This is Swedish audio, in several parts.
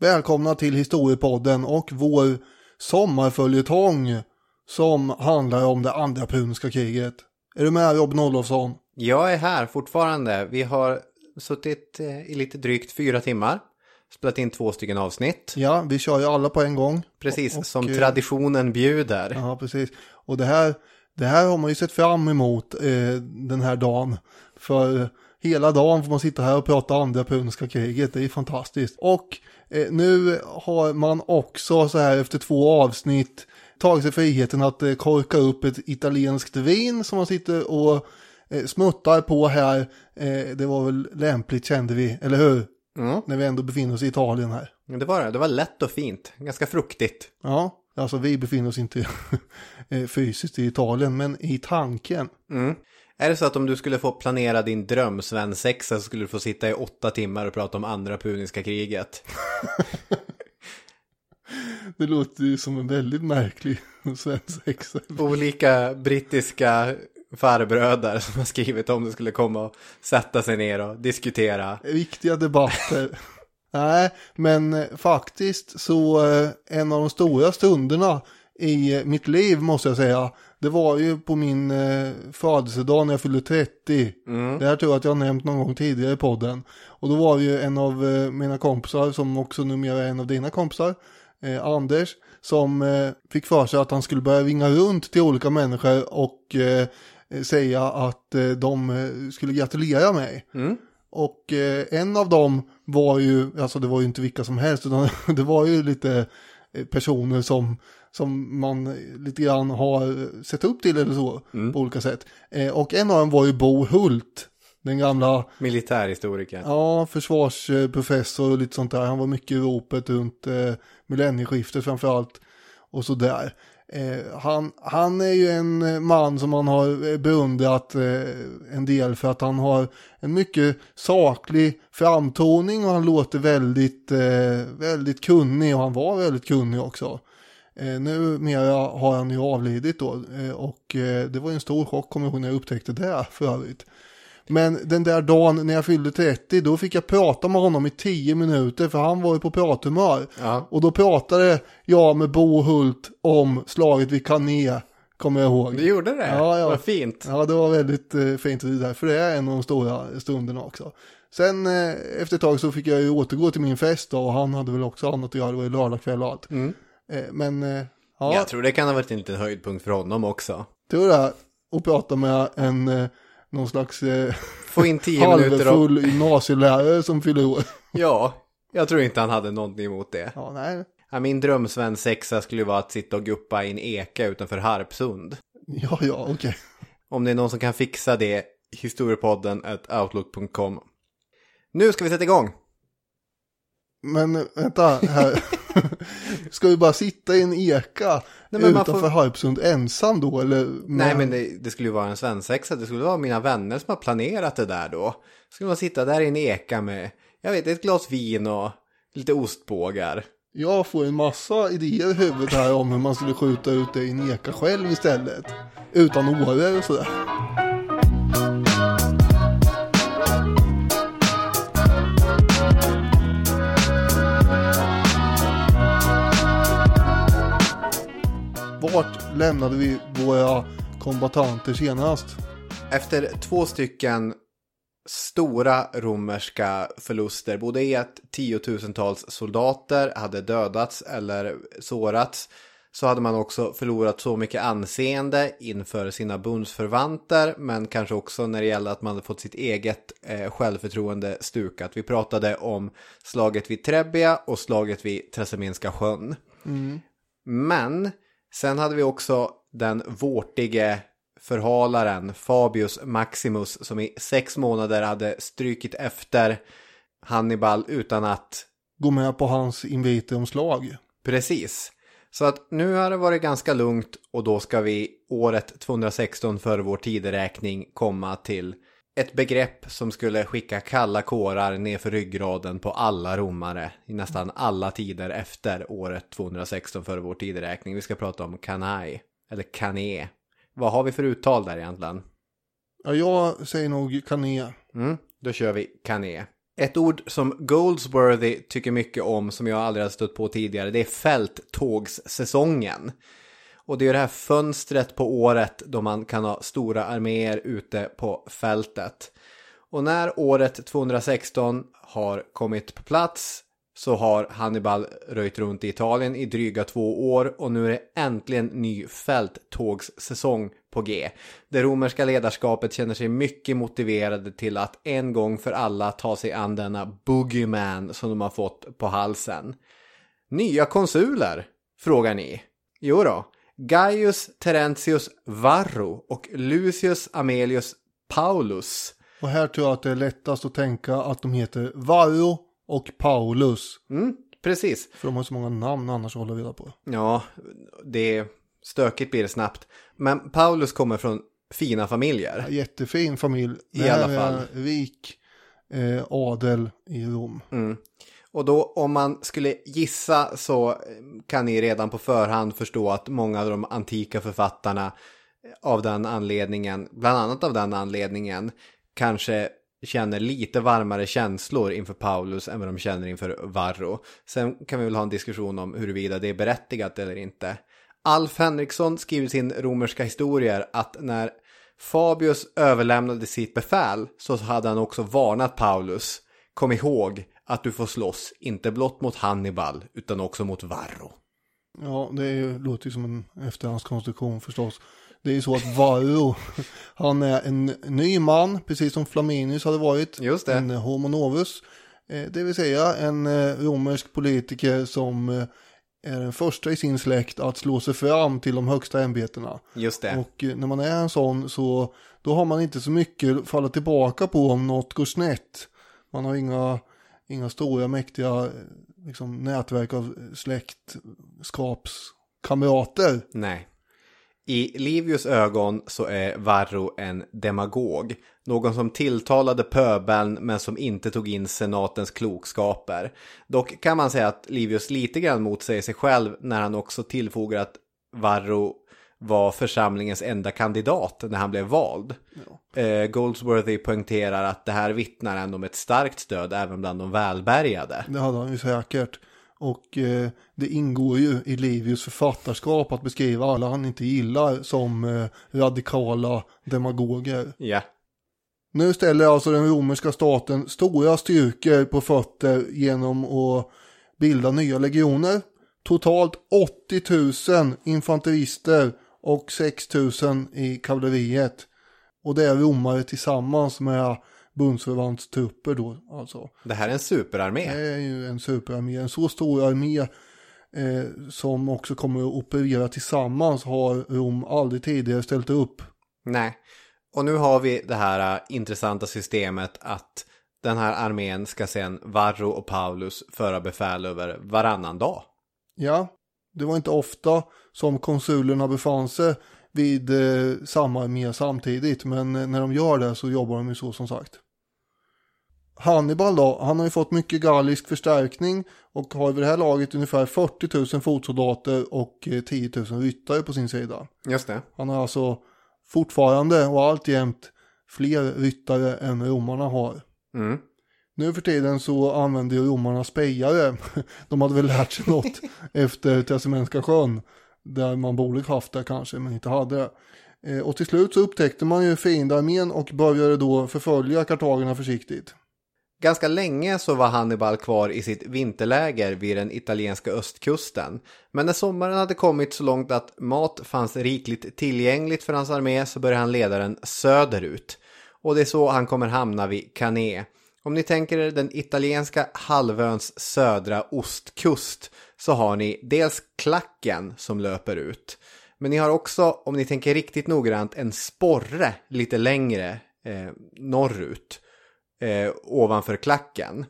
Välkomna till Historiepodden och vår sommarföljetong som handlar om det andra puniska kriget. Är du med Robin Olofsson? Jag är här fortfarande. Vi har suttit eh, i lite drygt fyra timmar. Spelat in två stycken avsnitt. Ja, vi kör ju alla på en gång. Precis, Och- som och, eh, traditionen bjuder. Ja, precis. Och det här, det här har man ju sett fram emot eh, den här dagen. För hela dagen får man sitta här och prata andra puniska kriget. Det är fantastiskt. Och nu har man också så här efter två avsnitt tagit sig friheten att eh, korka upp ett italienskt vin som man sitter och eh, smuttar på här. Eh, det var väl lämpligt kände vi, eller hur? Mm. När vi ändå befinner oss i Italien här. Det var det. Det var lätt och fint. Ganska fruktigt. Ja, alltså vi befinner oss inte eh, fysiskt i Italien, men i tanken. Mm. Är det så att om du skulle få planera din dröm svensexa så skulle du få sitta i åtta timmar och prata om andra puniska kriget? Det låter ju som en väldigt märklig svensexa. Olika brittiska farbröder som har skrivit om det skulle komma och sätta sig ner och diskutera. Viktiga debatter. Nej, men faktiskt så eh, en av de stora stunderna i mitt liv måste jag säga. Det var ju på min eh, födelsedag när jag fyllde 30. Det här tror jag att jag har nämnt någon gång tidigare i podden. Och då var det ju en av eh, mina kompisar som också numera är en av dina kompisar. Eh, Anders. Som eh, fick för sig att han skulle börja ringa runt till olika människor och eh, säga att eh, de eh, skulle gratulera mig. Och eh, en av dem var ju, alltså det var ju inte vilka som helst, utan det var ju lite personer som, som man lite grann har sett upp till eller så på olika sätt. Eh, och en av dem var ju Bo Hult, den gamla Militärhistoriker. Ja, försvarsprofessor och lite sånt där. Han var mycket i ropet runt eh, millennieskiftet framförallt. Och sådär. Eh, han, han är ju en man som man har eh, beundrat eh, en del för att han har en mycket saklig framtoning och han låter väldigt, eh, väldigt kunnig och han var väldigt kunnig också. Eh, numera har han ju avlidit då eh, och eh, det var ju en stor chock kommer jag ihåg när jag upptäckte det för övrigt. Men den där dagen när jag fyllde 30 då fick jag prata med honom i 10 minuter för han var ju på prathumör. Ja. Och då pratade jag med Bo Hult om slaget vid Cannes, kommer jag ihåg. Du gjorde det? Ja, ja. Vad fint. Ja, det var väldigt eh, fint och det är därför det är en av de stora stunderna också. Sen eh, efter ett tag så fick jag ju återgå till min fest då, och han hade väl också annat att göra, det var ju lördagkväll och allt. Eh, men eh, ja, Jag tror det kan ha varit en liten höjdpunkt för honom också. tror det. Och prata med en, eh, någon slags eh, Få in tio halvfull gymnasielärare som fyller år. Ja, jag tror inte han hade någonting emot det. Ja, nej. Ja, min drömsvensexa skulle vara att sitta och guppa i en eka utanför Harpsund. Ja, ja, okej. Om det är någon som kan fixa det, historiepodden at outlook.com. Nu ska vi sätta igång. Men eh, vänta, här. Ska vi bara sitta i en eka Nej, utanför får- Harpsund ensam då? Eller med... Nej, men det, det skulle ju vara en svensexa. Det skulle vara mina vänner som har planerat det där då. Skulle man sitta där i en eka med jag vet, ett glas vin och lite ostbågar. Jag får en massa idéer i huvudet här om hur man skulle skjuta ut det i Neka själv istället. Utan åror och sådär. Lämnade vi våra kombatanter senast? Efter två stycken stora romerska förluster, både i att tiotusentals soldater hade dödats eller sårats, så hade man också förlorat så mycket anseende inför sina bundsförvanter, men kanske också när det gällde att man hade fått sitt eget eh, självförtroende stukat. Vi pratade om slaget vid Trebbia och slaget vid Trasemenska sjön. Men sen hade vi också den vårtige förhalaren Fabius Maximus som i sex månader hade strykit efter Hannibal utan att Gå med på hans inviter om slag. Precis. Så att nu har det varit ganska lugnt och då ska vi året 216 före vår tideräkning komma till ett begrepp som skulle skicka kalla kårar nerför ryggraden på alla romare i nästan alla tider efter året 216 före vår tideräkning. Vi ska prata om kanai, eller kané. Vad har vi för uttal där egentligen? Ja, jag säger nog kané. Mm, då kör vi kané. Ett ord som Goldsworthy tycker mycket om, som jag aldrig har stött på tidigare, det är fälttågssäsongen. Och det är det här fönstret på året då man kan ha stora arméer ute på fältet. Och när året 216 har kommit på plats så har Hannibal röjt runt i Italien i dryga två år och nu är det äntligen ny fälttågssäsong på G. Det romerska ledarskapet känner sig mycket motiverade till att en gång för alla ta sig an denna boogeyman som de har fått på halsen. Nya konsuler? Frågar ni. Jo då. Gaius Terentius Varro och Lucius Amelius Paulus. Och här tror jag att det är lättast att tänka att de heter Varro och Paulus. Mm, precis. För de har så många namn annars att hålla reda på. Ja, det är stökigt blir det snabbt. Men Paulus kommer från fina familjer. Ja, Jättefin familj. I Det här alla fall. Rik eh, adel i Rom. Och då om man skulle gissa så eh, kan ni redan på förhand förstå att många av de antika författarna eh, av den anledningen, bland annat av den anledningen, kanske känner lite varmare känslor inför Paulus än vad de känner inför Varro. Sen kan vi väl ha en diskussion om huruvida det är berättigat eller inte. Alf Henriksson skriver i sin romerska historier att när Fabius överlämnade sitt befäl så hade han också varnat Paulus. Kom ihåg att du får slåss inte blott mot Hannibal utan också mot Varro. Ja, det är låter ju som en efterhandskonstruktion förstås. Det är ju så att Varro, han är en ny man, precis som Flaminius hade varit. Just det. En homo novus. Eh, Det vill säga en eh, romersk politiker som eh, är den första i sin släkt att slå sig fram till de högsta ämbetena. Just det. Och när man är en sån så då har man inte så mycket att falla tillbaka på om något går snett. Man har inga, inga stora mäktiga liksom, nätverk av släktskapskamrater. Nej. I Livius ögon så är Varro en demagog. Någon som tilltalade pöbeln men som inte tog in senatens klokskaper. Dock kan man säga att Livius lite grann motsäger sig själv när han också tillfogar att Varro var församlingens enda kandidat när han blev vald. Eh, Goldsworthy poängterar att det här vittnar ändå om ett starkt stöd även bland de välbärgade. Det hade han ju säkert. Och eh, det ingår ju i Livius författarskap att beskriva alla han inte gillar som eh, radikala demagoger. Ja. Nu ställer alltså den romerska staten stora styrkor på fötter genom att bilda nya legioner. Totalt 80 000 infanterister och 6 000 i kavalleriet. Och det är romare tillsammans med bundsförvantstrupper då alltså. Det här är en superarmé. Det är ju en superarmé. En så stor armé eh, som också kommer att operera tillsammans har Rom aldrig tidigare ställt upp. Nej. Och nu har vi det här äh, intressanta systemet att den här armén ska sen Varro och Paulus föra befäl över varannan dag. Ja, det var inte ofta som konsulerna befann sig vid eh, samma armé samtidigt. Men eh, när de gör det så jobbar de ju så som sagt. Hannibal då, han har ju fått mycket gallisk förstärkning och har vid det här laget ungefär 40 000 fotsoldater och eh, 10 000 ryttare på sin sida. Just det. Han har alltså fortfarande och alltjämt fler ryttare än romarna har. Mm. Nu för tiden så använder ju romarna spejare. De hade väl lärt sig något efter Testamenska sjön. Där man borde haft det kanske, men inte hade det. Eh, Och till slut så upptäckte man ju fiendearmén och började då förfölja kartagerna försiktigt. Ganska länge så var Hannibal kvar i sitt vinterläger vid den italienska östkusten. Men när sommaren hade kommit så långt att mat fanns rikligt tillgängligt för hans armé så började han leda den söderut. Och det är så han kommer hamna vid Cannes. Om ni tänker er den italienska halvöns södra ostkust så har ni dels klacken som löper ut. Men ni har också, om ni tänker riktigt noggrant, en sporre lite längre eh, norrut eh, ovanför klacken.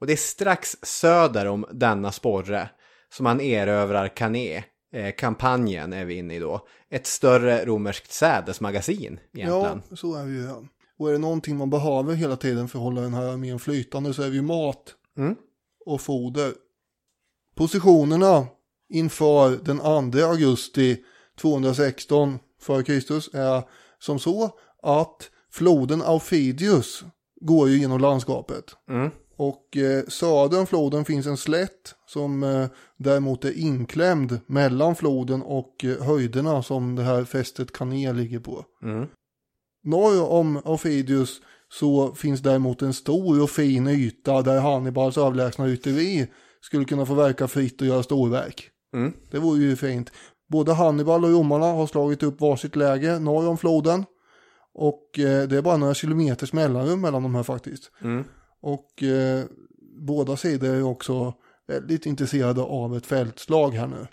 Och det är strax söder om denna sporre som han erövrar Cané. Eh, kampanjen är vi inne i då. Ett större romerskt sädesmagasin egentligen. Ja, så är det ju. Ja. Och är det någonting man behöver hela tiden för att hålla den här armén flytande så är det ju mat Mm. och foder. Positionerna inför den 2 augusti 216 f.Kr. är som så att floden Aufidius går ju genom landskapet. Mm. Och eh, söder om floden finns en slätt som eh, däremot är inklämd mellan floden och eh, höjderna som det här fästet Cannes ligger på. Mm. Norr om Aufidius så finns däremot en stor och fin yta där Hannibals överlägsna rytteri skulle kunna få verka fritt och göra storverk. Mm. Det vore ju fint. Både Hannibal och romarna har slagit upp varsitt läge norr om floden. Och eh, det är bara några kilometers mellanrum mellan de här faktiskt. Mm. Och eh, båda sidor är också väldigt intresserade av ett fältslag här nu.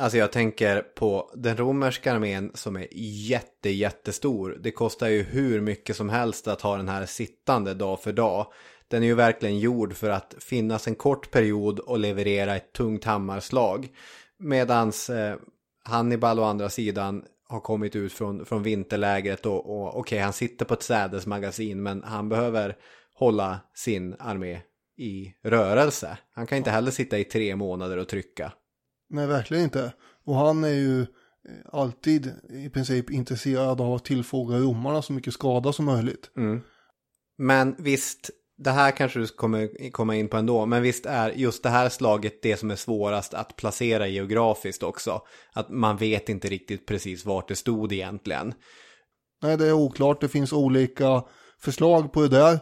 Alltså jag tänker på den romerska armén som är jätte, jättestor. Det kostar ju hur mycket som helst att ha den här sittande dag för dag. Den är ju verkligen gjord för att finnas en kort period och leverera ett tungt hammarslag. Medans eh, Hannibal å andra sidan har kommit ut från, från vinterlägret och, och okej, han sitter på ett sädesmagasin men han behöver hålla sin armé i rörelse. Han kan inte heller sitta i tre månader och trycka. Nej, verkligen inte. Och han är ju eh, alltid i princip intresserad av att tillfoga romarna så mycket skada som möjligt. Men visst, det här kanske du kommer komma in på ändå, men visst är just det här slaget det som är svårast att placera geografiskt också. Att man vet inte riktigt precis vart det stod egentligen. Nej, det är oklart. Det finns olika förslag på det där.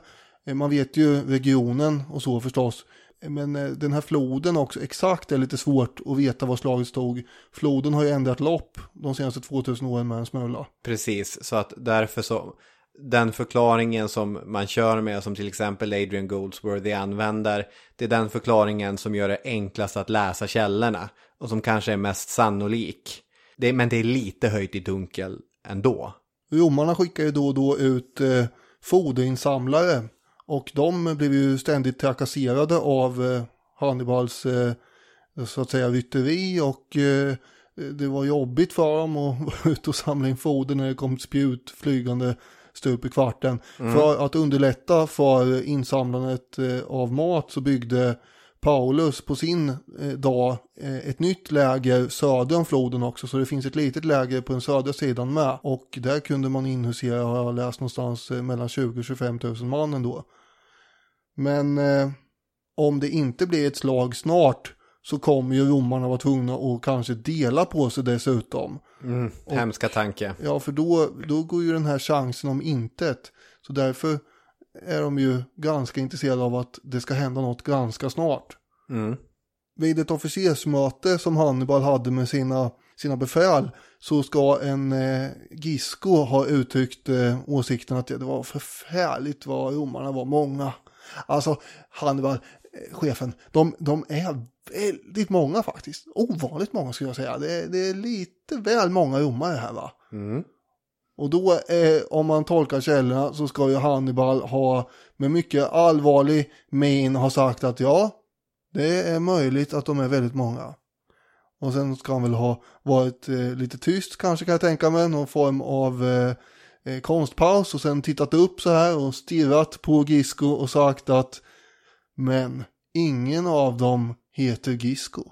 Eh, Man vet ju regionen och så förstås. Men eh, den här floden också, exakt är lite svårt att veta var slaget stod. Floden har ju ändrat lopp de senaste 2000 åren med en smula. Precis, så att därför så, den förklaringen som man kör med, som till exempel Adrian Goldsworthy använder, det är den förklaringen som gör det enklast att läsa källorna och som kanske är mest sannolik. Det, men det är lite höjt i dunkel ändå. Romarna skickar ju då och då ut eh, foderinsamlare och de blev ju ständigt trakasserade av eh, Hannibals eh, så att säga rytteri och eh, det var jobbigt för dem att vara ute och samla in foder när det kom spjut flygande stup i kvarten. För att underlätta för insamlandet av mat så byggde Paulus på sin dag ett nytt läger söder om floden också. Så det finns ett litet läger på den södra sidan med. Och där kunde man inhusera, har jag läst någonstans, mellan 20 och 25 000 man ändå. Men eh, om det inte blir ett slag snart så kommer ju romarna vara tvungna att kanske dela på sig dessutom. Hemska tanke. Ja, för då, då går ju den här chansen om intet. Så därför är de ju ganska intresserade av att det ska hända något ganska snart. Mm. Vid ett officersmöte som Hannibal hade med sina, sina befäl så ska en eh, Gisco ha uttryckt eh, åsikten att det var förfärligt vad romarna var många. Alltså Hannibal, eh, chefen, de, de är väldigt många faktiskt. Ovanligt många skulle jag säga. Det, är- det är lite väl många romare här va. Och då, eh, om man tolkar källorna, så ska ju Hannibal ha med mycket allvarlig min ha sagt att ja, det är möjligt att de är väldigt många. Och sen ska han väl ha varit eh, lite tyst kanske kan jag tänka mig, någon form av eh, eh, konstpaus och sen tittat upp så här och stirrat på Gisco och sagt att men ingen av dem heter Gisco.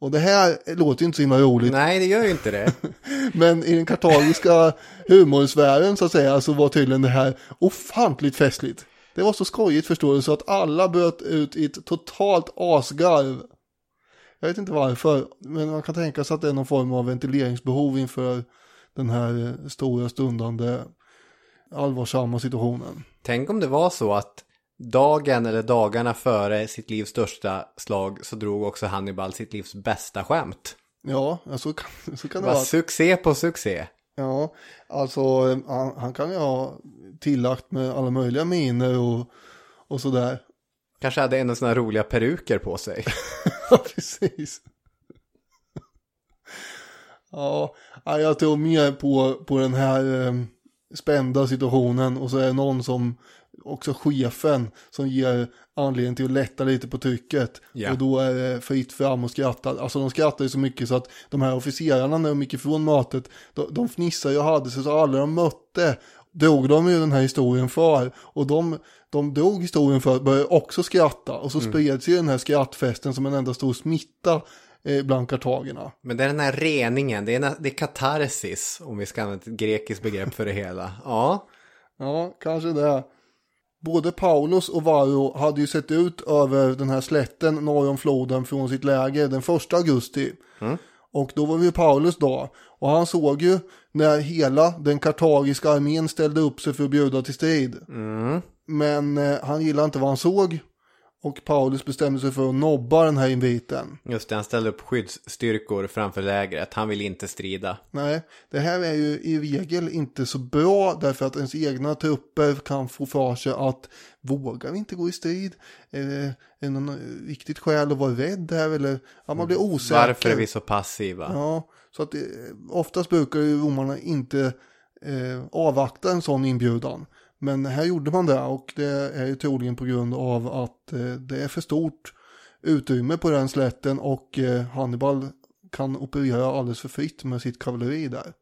Och det här låter ju inte så himla roligt. Nej, det gör ju inte det. Men i den kartagiska humorsfären så att säga så var tydligen det här ofantligt festligt. Det var så skojigt förstår du så att alla bröt ut i ett totalt asgarv. Jag vet inte varför, men man kan tänka sig att det är någon form av ventileringsbehov inför den här eh, stora stundande allvarsamma situationen. Tänk om det var så att dagen eller dagarna före sitt livs största slag så drog också Hannibal sitt livs bästa skämt. Ja, så kan, så kan Det det var vara. succé på succé. Ja, alltså eh, han, han kan ju ha tillagt med alla möjliga miner och, och sådär. Kanske hade en av sådana roliga peruker på sig. Ja, precis. Ja, ja, jag tror mer på, på den här eh, spända situationen och så är det någon som, också chefen, som ger anledning till att lätta lite på trycket. Ja. Och då är det fritt fram och skratta. Alltså de skrattar ju så mycket så att de här officerarna när de gick ifrån mötet, de, de fnissade ju och hade sig så alla de mötte drog de ju den här historien för. Och de, de drog historien för, började också skratta. Och så spreds ju den här skrattfesten som en enda stor smitta eh, bland kartagerna. Men det är den här reningen, det är, nä- det är katarsis, om vi ska använda ett grekiskt begrepp för det hela. Ja, Ja, kanske det. Både Paulus och Varro hade ju sett ut över den här slätten norr om floden från sitt läger den första augusti. Och då var det ju Paulus dag. Och han såg ju när hela den kartagiska armén ställde upp sig för att bjuda till strid. Men eh, han gillade inte vad han såg. Och Paulus bestämde sig för att nobba den här inviten. just det, han ställde upp skyddsstyrkor framför lägret. Han vill inte strida. Nej, det här är ju i regel inte så bra därför att ens egna trupper kan få för sig att vågar vi inte gå i strid? Är det, är någon riktigt skäl att vara rädd här eller? Ja, man blir osäker. Varför är vi så passiva? Ja, så att eh, oftast brukar ju romarna inte eh, avvakta en sån inbjudan. Men här gjorde man det och det är ju troligen på grund av att eh, det är för stort utrymme på den slätten och eh, Hannibal kan operera alldeles för fritt med sitt kavalleri där.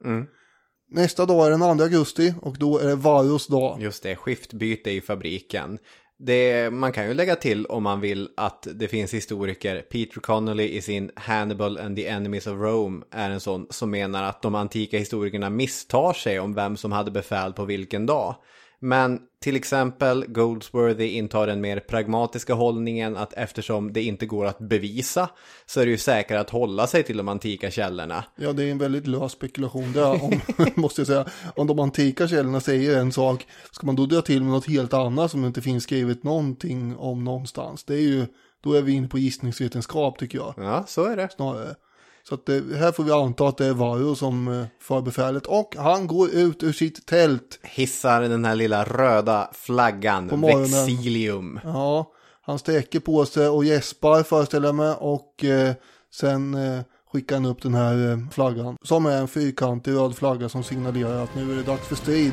Nästa dag är den 2 augusti och då är det Varros dag. Just det, skiftbyte i fabriken. Det, man kan ju lägga till om man vill att det finns historiker. Peter Connolly i sin Hannibal and the Enemies of Rome är en sån som menar att de antika historikerna misstar sig om vem som hade befäl på vilken dag. Men till exempel Goldsworthy intar den mer pragmatiska hållningen att eftersom det inte går att bevisa så är det ju säkrare att hålla sig till de antika källorna. Ja, det är en väldigt lös spekulation där, om, måste jag säga. Om de antika källorna säger en sak, ska man då dra till med något helt annat som det inte finns skrivet någonting om någonstans? Det är ju, då är vi inne på gissningsvetenskap tycker jag, Ja, så är det. snarare. Så att det, här får vi anta att det är Varro som eh, för befälet och han går ut ur sitt tält. Hissar den här lilla röda flaggan, På morgonen. Vexilium. Ja, han sträcker på sig och gäspar föreställer jag mig och eh, sen eh, skickar han upp den här eh, flaggan som är en fyrkantig röd flagga som signalerar att nu är det dags för strid.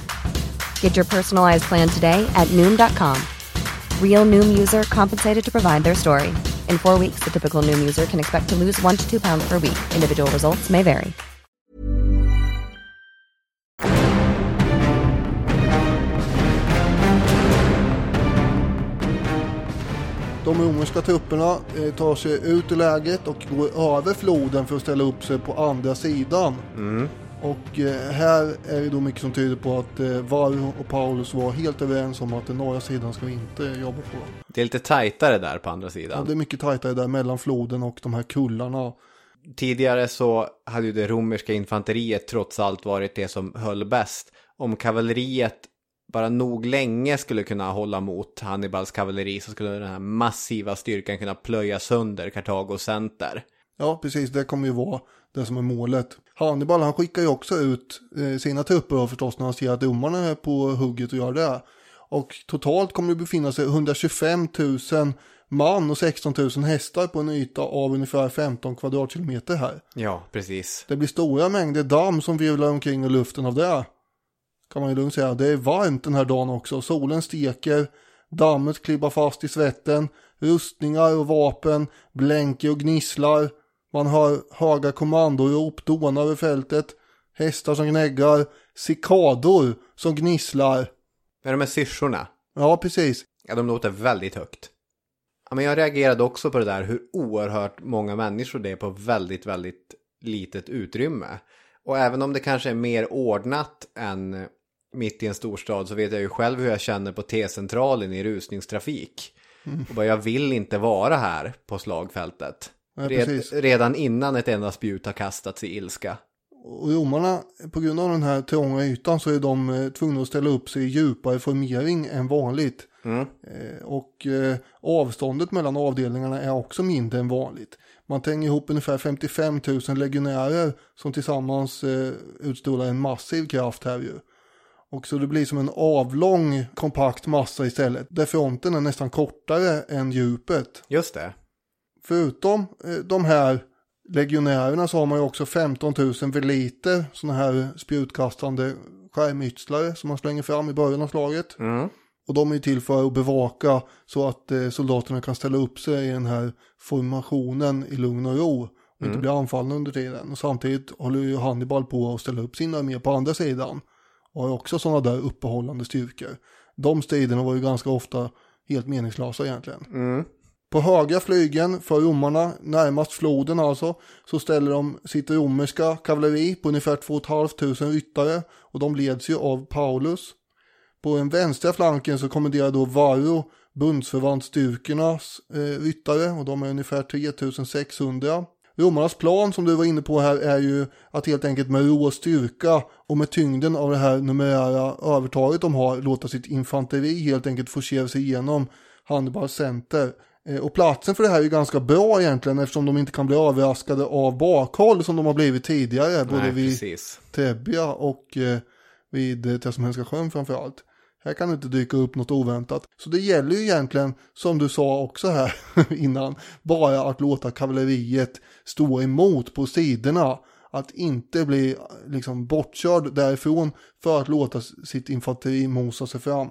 Get your personalized plan today at Noom.com. Real Noom user compensated to provide their story. In four weeks, the typical Noom user can expect to lose one to two pounds per week. Individual results may vary. De romerska trupperna eh, tar sig ut ur läget och går över floden för att ställa upp sig på andra sidan. Och eh, här är det då mycket som tyder på att eh, Varro och Paulus var helt överens om att den norra sidan ska vi inte jobba på. Det är lite tajtare där på andra Ja, sidan. det är mycket tajtare där mellan floden och de här kullarna. Tidigare så hade ju det romerska infanteriet trots allt varit det som höll bäst. Om kavalleriet bara nog länge skulle kunna hålla mot Hannibals kavalleri så skulle den här massiva styrkan kunna plöja sönder Kartagos center. Ja, precis. Det kommer ju vara det som är målet. Hannibal han skickar ju också ut eh, sina trupper förstås när han ser att romarna är på hugget och gör det. Och totalt kommer det befinna sig 125 000 man och 16 000 hästar på en yta av ungefär 15 kvadratkilometer här. Ja, precis. Det blir stora mängder damm som virvlar omkring i luften av det. Kan man ju lugnt säga. Det är varmt den här dagen också. Solen steker. Dammet klibbar fast i svetten. Rustningar och vapen blänker och gnisslar. Man hör höga kommandorop dåna över fältet. Hästar som gnäggar. Cikador som gnisslar. Med de här syrsorna, Ja, precis. ja de låter väldigt högt. Ja, men jag reagerade också på det där hur oerhört många människor det är på väldigt, väldigt litet utrymme. Och även om det kanske är mer ordnat än mitt i en storstad så vet jag ju själv hur jag känner på T-centralen i rusningstrafik. Och bara jag vill inte vara här på slagfältet. Nej, Red, redan innan ett enda spjut har kastats i ilska. Och romarna, på grund av den här trånga ytan så är de eh, tvungna att ställa upp sig i djupare formering än vanligt. Eh, och eh, avståndet mellan avdelningarna är också mindre än vanligt. Man tränger ihop ungefär 55 000 legionärer som tillsammans utstrålar en massiv kraft här ju. Och så det blir som en avlång kompakt massa istället. Där fronten är nästan kortare än djupet. Just det. Förutom eh, de här legionärerna så har man ju också 15 000 veliter, sådana här spjutkastande skärmytslare som man slänger fram i början av slaget. Och de är ju till för att bevaka så att eh, soldaterna kan ställa upp sig i den här formationen i lugn och ro. Och inte bli anfallna under tiden. Och samtidigt håller ju Hannibal på att ställa upp sin armé på andra sidan. Och har också sådana där uppehållande styrkor. De striderna var ju ganska ofta helt meningslösa egentligen. På höga flygen för romarna, närmast floden alltså, så ställer de sitt romerska kavalleri på ungefär 2 500 ryttare och de leds ju av Paulus. På den vänstra flanken så kommenderar då Varro bundsförvantsstyrkornas eh, ryttare och de är ungefär 3600. Romarnas plan som du var inne på här är ju att helt enkelt med rå styrka och med tyngden av det här numerära övertaget de har låta sitt infanteri helt enkelt forcera sig igenom Hannibals center. Eh, Och platsen för det här är ju ganska bra egentligen eftersom de inte kan bli överraskade av bakhåll som de har blivit tidigare. Både Nej, vid precis. Och eh, vid eh, Tessamhänska sjön framförallt. Här kan det inte dyka upp något oväntat. Så det gäller ju egentligen, som du sa också här innan, bara att låta kavalleriet stå emot på sidorna. Att inte bli liksom bortkörd därifrån för att låta sitt infanteri mosa sig fram.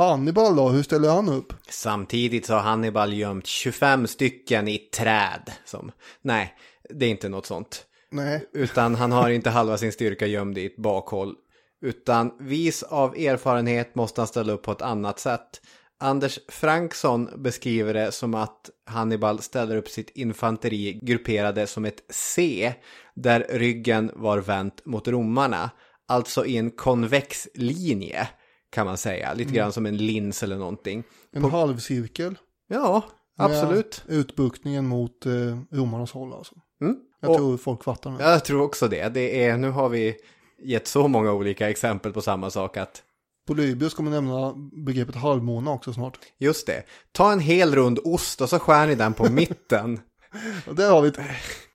Hannibal då, hur ställer han upp? Samtidigt så har Hannibal gömt 25 stycken i träd. Som, nej, det är inte något sånt. Nej, Utan han har inte halva sin styrka gömd i ett bakhåll. Utan vis av erfarenhet måste han ställa upp på ett annat sätt. Anders Franksson beskriver det som att Hannibal ställer upp sitt infanteri grupperade som ett C där ryggen var vänt mot romarna. Alltså i en konvex linje kan man säga. Lite grann som en lins eller någonting. en halvcirkel. Ja, absolut. Med utbuktningen mot eh, romarnas håll alltså. Mm. Jag Och- tror folk fattar nu. Jag tror också det. det är, nu har vi gett så många olika exempel på samma sak att Polybius kommer nämna begreppet halvmåne också snart. just det. Ta en hel rund ost och så skär ni den på mitten. Och där har vi ett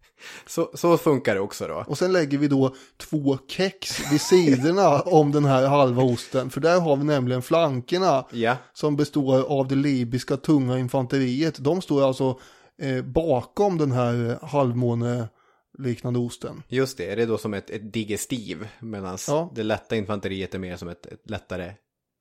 Så, så funkar det också då. Och sen lägger vi då två kex vid sidorna om den här halva osten. För där har vi nämligen flankerna Ja. som består av det libyska tunga infanteriet. De står alltså eh, bakom den här eh, halvmåne liknande osten. Just det, är det då som ett, ett digestiv? Medan Ja. det lätta infanteriet är mer som ett, ett lättare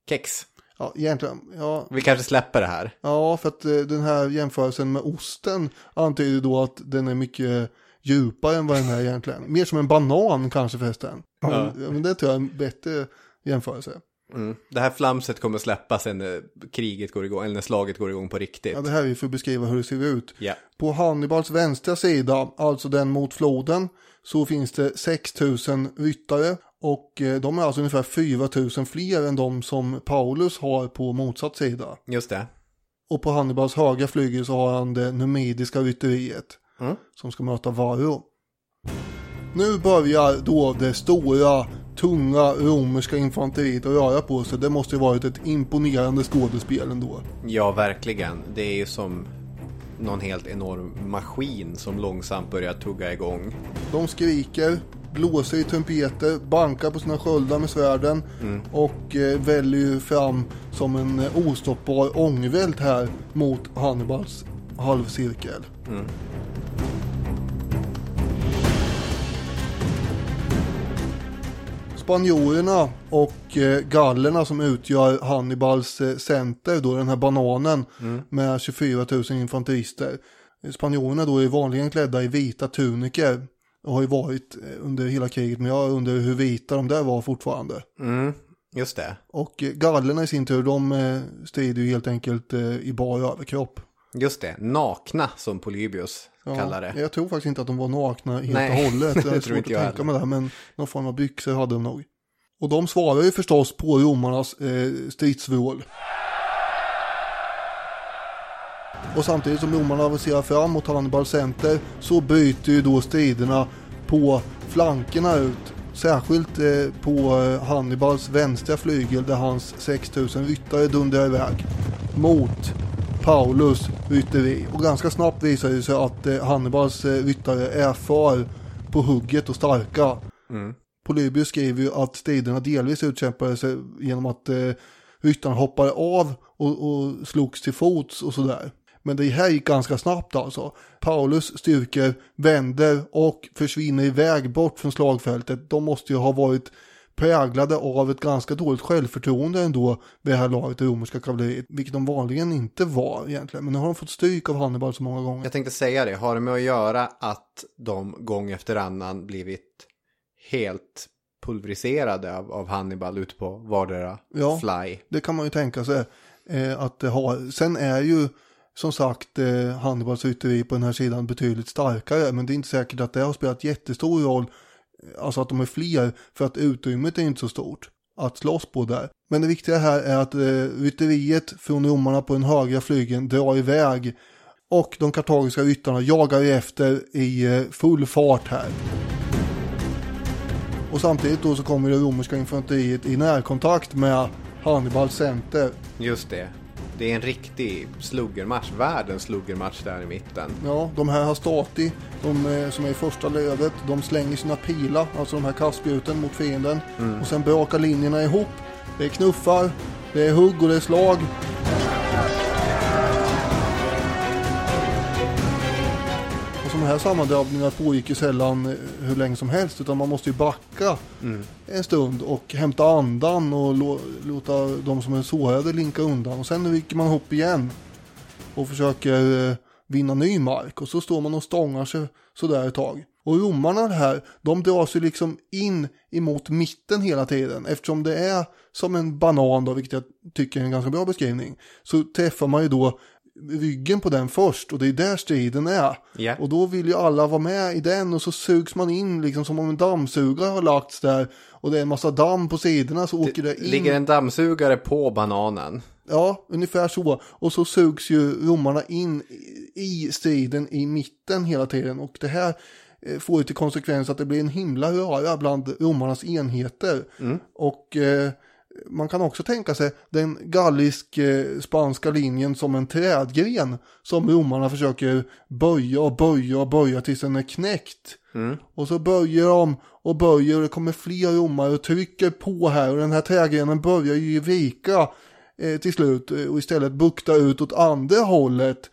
kex. Ja, egentligen, ja, Vi kanske släpper det här. ja för att eh, den här jämförelsen med osten antyder då att den är mycket djupare än vad den är egentligen. Mer som en banan kanske förresten. Ja. Men det tror jag är en bättre jämförelse. Mm. Det här flamset kommer släppas sen när kriget går igång, eller när slaget går igång på riktigt. Ja, det här är ju för att beskriva hur det ser ut. Ja. På Hannibals vänstra sida, alltså den mot floden, så finns det 6000 ryttare och eh, de är alltså ungefär 4000 fler än de som Paulus har på motsatt sida. Just det. Och på Hannibals högra flygel så har han det numidiska rytteriet Mm. som ska möta Varro. Nu börjar då det stora, tunga romerska infanteriet att röra på sig. Det måste ju varit ett imponerande skådespel ändå. Ja, verkligen. Det är ju som någon helt enorm maskin som långsamt börjar tugga igång. De skriker, blåser i trumpeter, bankar på sina sköldar med svärden och eh, väljer ju fram som en eh, ostoppbar ångvält här mot Hannibals halvcirkel. Spanjorerna och eh, gallerna som utgör Hannibals eh, center, då den här bananen med 24 000 infanterister. Spanjorerna då är vanligen klädda i vita tuniker och har ju varit eh, under hela kriget, men jag undrar hur vita de där var fortfarande. Mm. Just det. Och gallerna i sin tur, de strider ju helt enkelt i bar överkropp. Just det. Nakna som Polybius kallar det. Jag tror faktiskt inte att de var nakna helt Nej, och hållet. det är tror svårt inte att jag tänka mig det, men någon form av byxor hade de nog. Och de svarar ju förstås på romarnas eh, stridsvrål. Och samtidigt som romarna avancerar fram mot Hannibals center så bryter ju då striderna på flankerna ut. Särskilt eh, på eh, Hannibals vänstra flygel där hans 6000 ryttare dundrar iväg mot Paulus rytteri. Och ganska snabbt visar det sig att eh, Hannibals eh, ryttare är för på hugget och starka. Polybius skriver ju att striderna delvis utkämpades eh, genom att eh, ryttarna hoppade av och, och slogs till fots och sådär. Men det här gick ganska snabbt alltså. Paulus styrkor vänder och försvinner iväg bort från slagfältet. De måste ju ha varit präglade av ett ganska dåligt självförtroende ändå vid det här laget, det romerska kavalleriet. Vilket de vanligen inte var egentligen. Men nu har de fått stryk av Hannibal så många gånger. Jag tänkte säga det. Har det med att göra att de gång efter annan blivit helt pulveriserade av, av Hannibal ute på vardera Ja. fly? Det kan man ju tänka sig eh, att det har. Sen är ju som sagt eh, Hannibals rytteri på den här sidan betydligt starkare. Men det är inte säkert att det har spelat jättestor roll. Alltså att de är fler för att utrymmet är inte så stort att slåss på där. Men det viktiga här är att eh, rytteriet från romarna på den högra flygeln drar iväg. Och de kartagiska ryttarna jagar efter i eh, full fart här. Och samtidigt då så kommer det romerska infanteriet i närkontakt med Hannibals center. Just det. Det är en riktig sluggermatch, världens sluggermatch där i mitten. Ja, de här Hastati, de eh, som är i första ledet, de slänger sina pilar, alltså de här kastspjuten mot fienden. Och sen brakar linjerna ihop. Det är knuffar, det är hugg och det är slag. Här sammandrabbningar pågick ju sällan eh, hur länge som helst, utan man måste ju backa en stund och hämta andan och lå- låta de som är sårade linka undan. Och sen rycker man ihop igen och försöker eh, vinna ny mark. Och så står man och stångar sig sådär ett tag. Och romarna här, de drar sig liksom in emot mitten hela tiden. Eftersom det är som en banan då, vilket jag tycker är en ganska bra beskrivning. Så träffar man ju då ryggen på den först och det är där striden är. Ja. Och då vill ju alla vara med i den och så sugs man in liksom som om en dammsugare har lagts där. Och det är en massa damm på sidorna så åker det in. Ligger en dammsugare på bananen? Ja, ungefär så. Och så sugs ju romarna in i striden i mitten hela tiden. Och det här eh, får ju till konsekvens att det blir en himla röra bland romarnas enheter. Och eh, man kan också tänka sig den gallisk-spanska linjen som en trädgren som romarna försöker böja och böja och böja tills den är knäckt. Och så böjer de och böjer och det kommer fler romare och trycker på här och den här trädgrenen börjar ju vika eh, till slut eh, och istället bukta ut åt andra hållet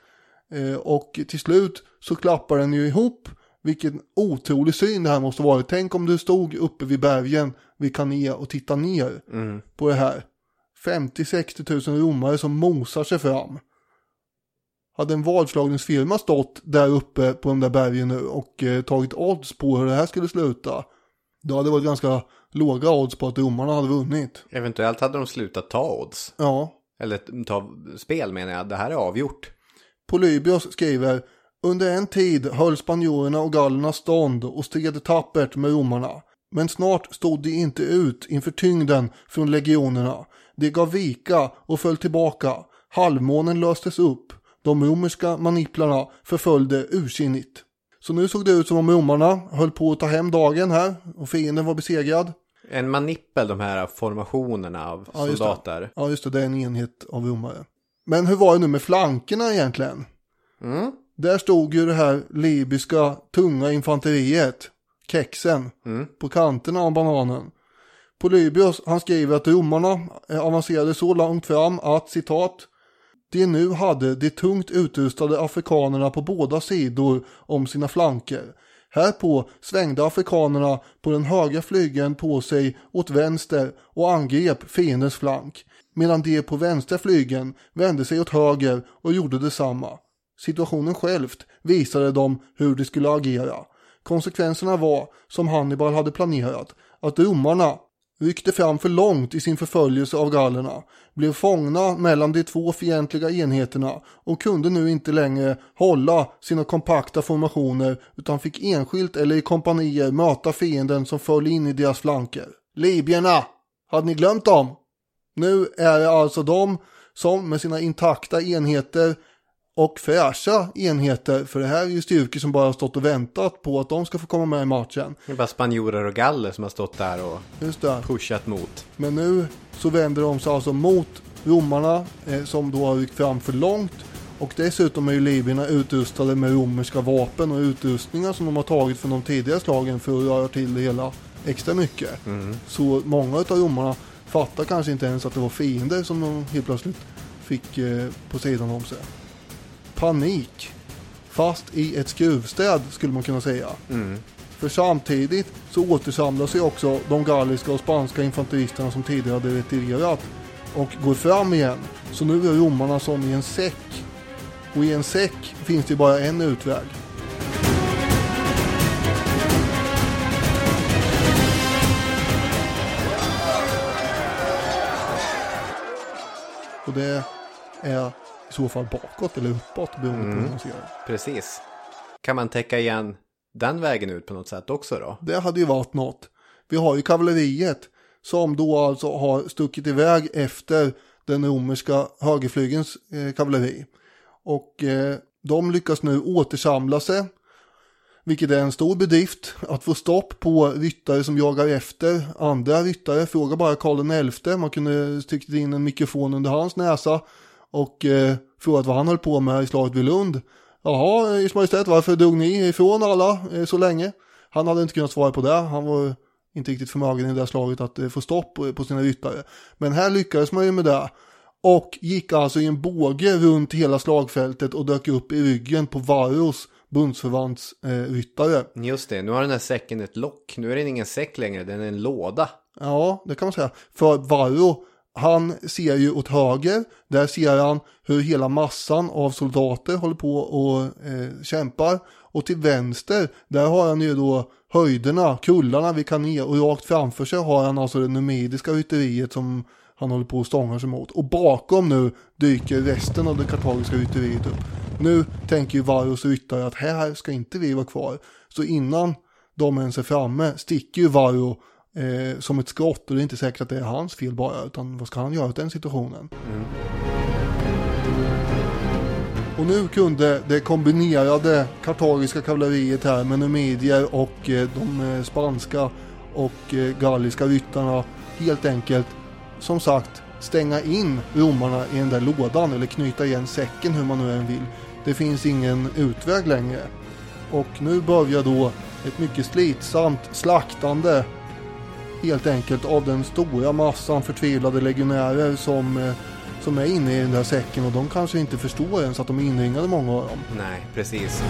Eh, och till slut så klappar den ju ihop. Vilken otrolig syn det här måste vara. Tänk om du stod uppe vid bergen vid Canea och tittade ner på det här. 50-60 000 romare som mosar sig fram. Hade en vadslagningsfirma stått där uppe på de där bergen nu och eh, tagit odds på hur det här skulle sluta. Då hade det varit ganska låga odds på att romarna hade vunnit. Eventuellt hade de slutat ta odds. Ja, Eller ta spel menar jag. Det här är avgjort. Polybios skriver Under en tid höll spanjorerna och gallerna stånd och stred tappert med romarna. Men snart stod de inte ut inför tyngden från legionerna. De gav vika och föll tillbaka. Halvmånen löstes upp. De romerska maniplarna förföljde ursinnigt. Så nu såg det ut som om romarna höll på att ta hem dagen här och fienden var besegrad. En manippel, de här formationerna av Ja, just soldater. Ja, just det, det är en enhet av romare. Men hur var det nu med flankerna egentligen? Mm. Där stod ju det här libyska tunga infanteriet, kexen, på kanterna av bananen. Polybios, han skriver att romarna eh, avancerade så långt fram att, citat, de nu hade de tungt utrustade afrikanerna på båda sidor om sina flanker. Härpå svängde afrikanerna på den högra flygeln på sig åt vänster och angrep fiendens flank, medan de på vänstra flygeln vände sig åt höger och gjorde detsamma. Situationen självt visade dem hur de skulle agera. Konsekvenserna var, som Hannibal hade planerat, att romarna ryckte fram för långt i sin förföljelse av gallerna, blev fångna mellan de två fientliga enheterna och kunde nu inte längre hålla sina kompakta formationer utan fick enskilt eller i kompanier möta fienden som föll in i deras flanker. Libyerna! Hade ni glömt dem? Nu är det alltså de som med sina intakta enheter och fräscha enheter, för det här är ju styrkor som bara har stått och väntat på att de ska få komma med i matchen. Det är bara spanjorer och galler som har stått där och pushat mot. Men nu så vänder de sig alltså mot romarna eh, som då har ryckt fram för långt. Och dessutom är ju libyerna utrustade med romerska vapen och utrustningar som de har tagit från de tidigare slagen för att röra till det hela extra mycket. Så många av romarna fattar kanske inte ens att det var fiender som de helt plötsligt fick eh, på sidan om sig. Panik. Fast i ett skruvstäd skulle man kunna säga. För samtidigt så återsamlar sig också de galliska och spanska infanteristerna som tidigare hade retirerat och går fram igen. Så nu är romarna som i en säck. Och i en säck finns det bara en utväg. Och det är i så fall bakåt eller uppåt beroende på hur man ser det. Precis. Kan man täcka igen den vägen ut på något sätt också då? Det hade ju varit något. Vi har ju kavalleriet som då alltså har stuckit iväg efter den romerska högerflygens eh, kavalleri. Och eh, de lyckas nu återsamla sig. Vilket är en stor bedrift att få stopp på ryttare som jagar efter andra ryttare. Fråga bara Karl XI, man kunde sticka in en mikrofon under hans näsa och eh, frågat vad han höll på med i slaget vid Lund. Jaha, Ers Majestät, varför drog ni ifrån alla eh, så länge? Han hade inte kunnat svara på det. Han var inte riktigt förmögen i det slaget att eh, få stopp på, på sina ryttare. Men här lyckades man ju med det. Och gick alltså i en båge runt hela slagfältet och dök upp i ryggen på Varros bundsförvants eh, ryttare. Just det, nu har den här säcken ett lock. Nu är den ingen säck längre, den är en låda. Ja, det kan man säga. För Varro, han ser ju åt höger. Där ser han hur hela massan av soldater håller på och eh, kämpar. Och till vänster, där har han ju då höjderna, kullarna vid Canea. Och rakt framför sig har han alltså det numidiska rytteriet som han håller på och stångar sig mot. Och bakom nu dyker resten av det kartagiska rytteriet upp. Nu tänker ju Varros ryttare att här ska inte vi vara kvar. Så innan de ens är framme sticker ju Varro eh, som ett skott och det är inte säkert att det är hans fel bara utan vad ska han göra åt den situationen? Och nu kunde det kombinerade kartagiska kavalleriet här med numidier och eh, de eh, spanska och eh, galliska ryttarna helt enkelt som sagt stänga in romarna i den där lådan eller knyta igen säcken hur man nu än vill. Det finns ingen utväg längre. Och nu börjar då ett mycket slitsamt slaktande helt enkelt av den stora massan förtvivlade legionärer som eh, som är inne i den där säcken och de kanske inte förstår ens att de är inringade många av dem. Nej, precis.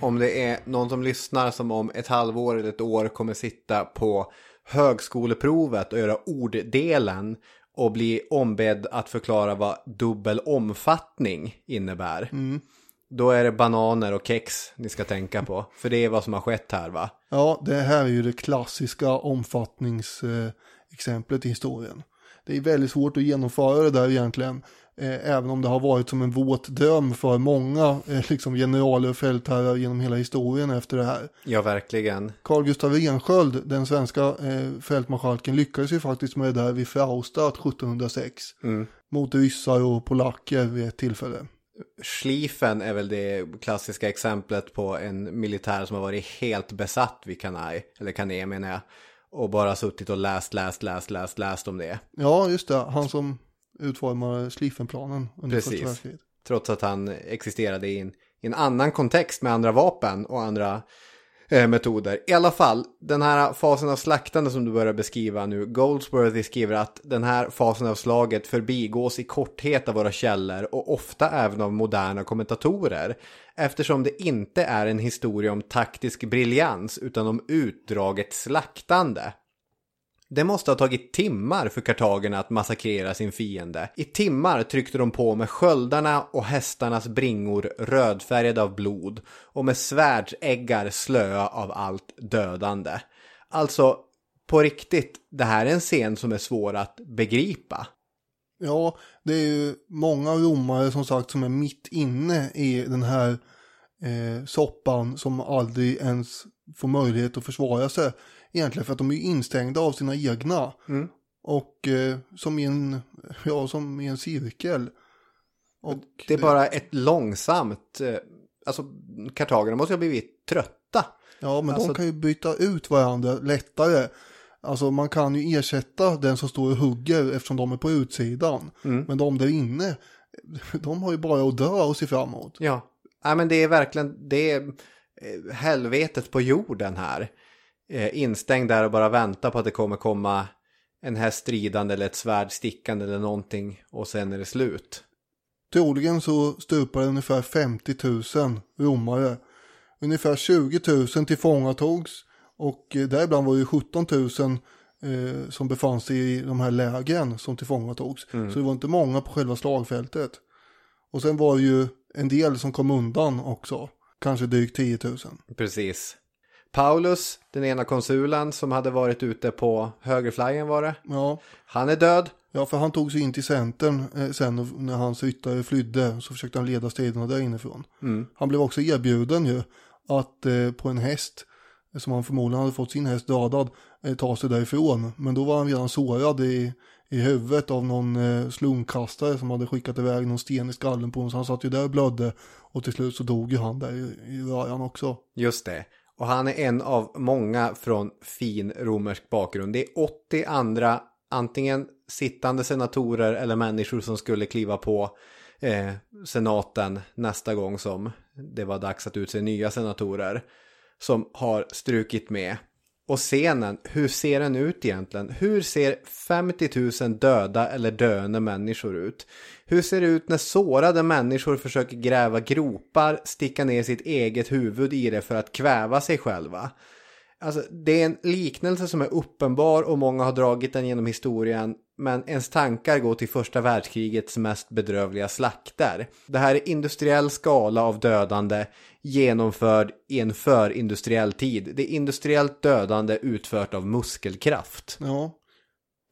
Om det är någon som lyssnar som om ett halvår eller ett år kommer sitta på högskoleprovet och göra orddelen och bli ombedd att förklara vad dubbel omfattning innebär. Då är det bananer och kex ni ska tänka på. För det är vad som har skett här va? Ja, det här är ju det klassiska omfattningsexemplet i historien. Det är väldigt svårt att genomföra det där egentligen. Eh, även om det har varit som en våt dröm för många eh, liksom generaler och fältherrar genom hela historien efter det här. Ja, verkligen. Carl Gustaf Rensköld, den svenska eh, fältmarskalken, lyckades ju faktiskt med det där vid Fraustadt 1706. Mot ryssar och polacker vid ett tillfälle. Schlieffen är väl det klassiska exemplet på en militär som har varit helt besatt vid Kanai, eller Kané menar jag. Och bara suttit och läst, läst, läst, läst, läst om det. Ja, just det. Han som utformar Schlieffenplanen under första Precis. världskriget. Trots att han existerade i en, i en annan kontext med andra vapen och andra eh, metoder. I alla fall, den här fasen av slaktande som du börjar beskriva nu. Goldsworthy skriver att den här fasen av slaget förbigås i korthet av våra källor och ofta även av moderna kommentatorer. Eftersom det inte är en historia om taktisk briljans utan om utdraget slaktande. Det måste ha tagit timmar för kartagerna att massakrera sin fiende. I timmar tryckte de på med sköldarna och hästarnas bringor rödfärgade av blod och med svärdsäggar slöa av allt dödande. Alltså, på riktigt, det här är en scen som är svår att begripa. Ja, det är ju många romare som sagt som är mitt inne i den här eh, soppan som aldrig ens får möjlighet att försvara sig. Egentligen för att de är instängda av sina egna. Och eh, som, i en, ja, som i en cirkel. Och Det är bara ett långsamt... eh, Alltså, kartagerna måste ha blivit trötta. Ja, men Alltså- de kan ju byta ut varandra lättare. Alltså man kan ju ersätta den som står och hugger eftersom de är på utsidan. Men de där inne, de har ju bara att dö och se framåt. Ja, Nej, men det är verkligen det är eh, helvetet på jorden här. Eh, instängd där och bara vänta på att det kommer komma en häst stridande eller ett svärd stickande eller någonting och sen är det slut. Troligen så stupade ungefär 50 000 romare. Ungefär 20 000 tillfångatogs och eh, däribland var det ju 17 000 eh, som befann sig i de här lägren som tillfångatogs. Så det var inte många på själva slagfältet. Och sen var det ju en del som kom undan också. Kanske drygt 10 000. Precis. Paulus, den ena konsulen som hade varit ute på högerflyen var det. Ja, Han är död. ja för han tog sig in till centern eh, sen när hans ryttare flydde. Så försökte han leda striderna där inifrån. Han blev också erbjuden ju att eh, på en häst som han förmodligen hade fått sin häst dödad eh, ta sig därifrån. Men då var han redan sårad i, i huvudet av någon eh, slungkastare som hade skickat iväg någon sten i skallen på honom. Så han satt ju där och blödde och till slut så dog ju han där i, i röran också. Just det. Och han är en av många från fin romersk bakgrund. Det är 80 andra, antingen sittande senatorer eller människor som skulle kliva på eh, senaten nästa gång som det var dags att utse nya senatorer. Som har strukit med. Och scenen, hur ser den ut egentligen? Hur ser 50 000 döda eller döende människor ut? Hur ser det ut när sårade människor försöker gräva gropar, sticka ner sitt eget huvud i det för att kväva sig själva? Alltså, det är en liknelse som är uppenbar och många har dragit den genom historien. Men ens tankar går till första världskrigets mest bedrövliga slakter. Det här är industriell skala av dödande genomförd i en förindustriell tid. Det är industriellt dödande utfört av muskelkraft. Ja,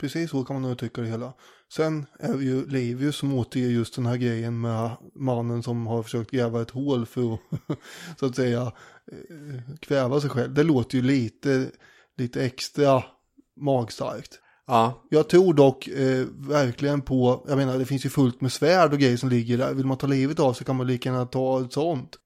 precis så kan man nog uttrycka det hela. Sen är det ju Livius som återger just den här grejen med mannen som har försökt gräva ett hål för att så att säga eh, kväva sig själv. Det låter ju lite, lite extra magstarkt. Ja, Jag tror dock eh, verkligen på, jag menar det finns ju fullt med svärd och grejer som ligger där. Vill man ta livet av sig kan man lika gärna ta ett sånt.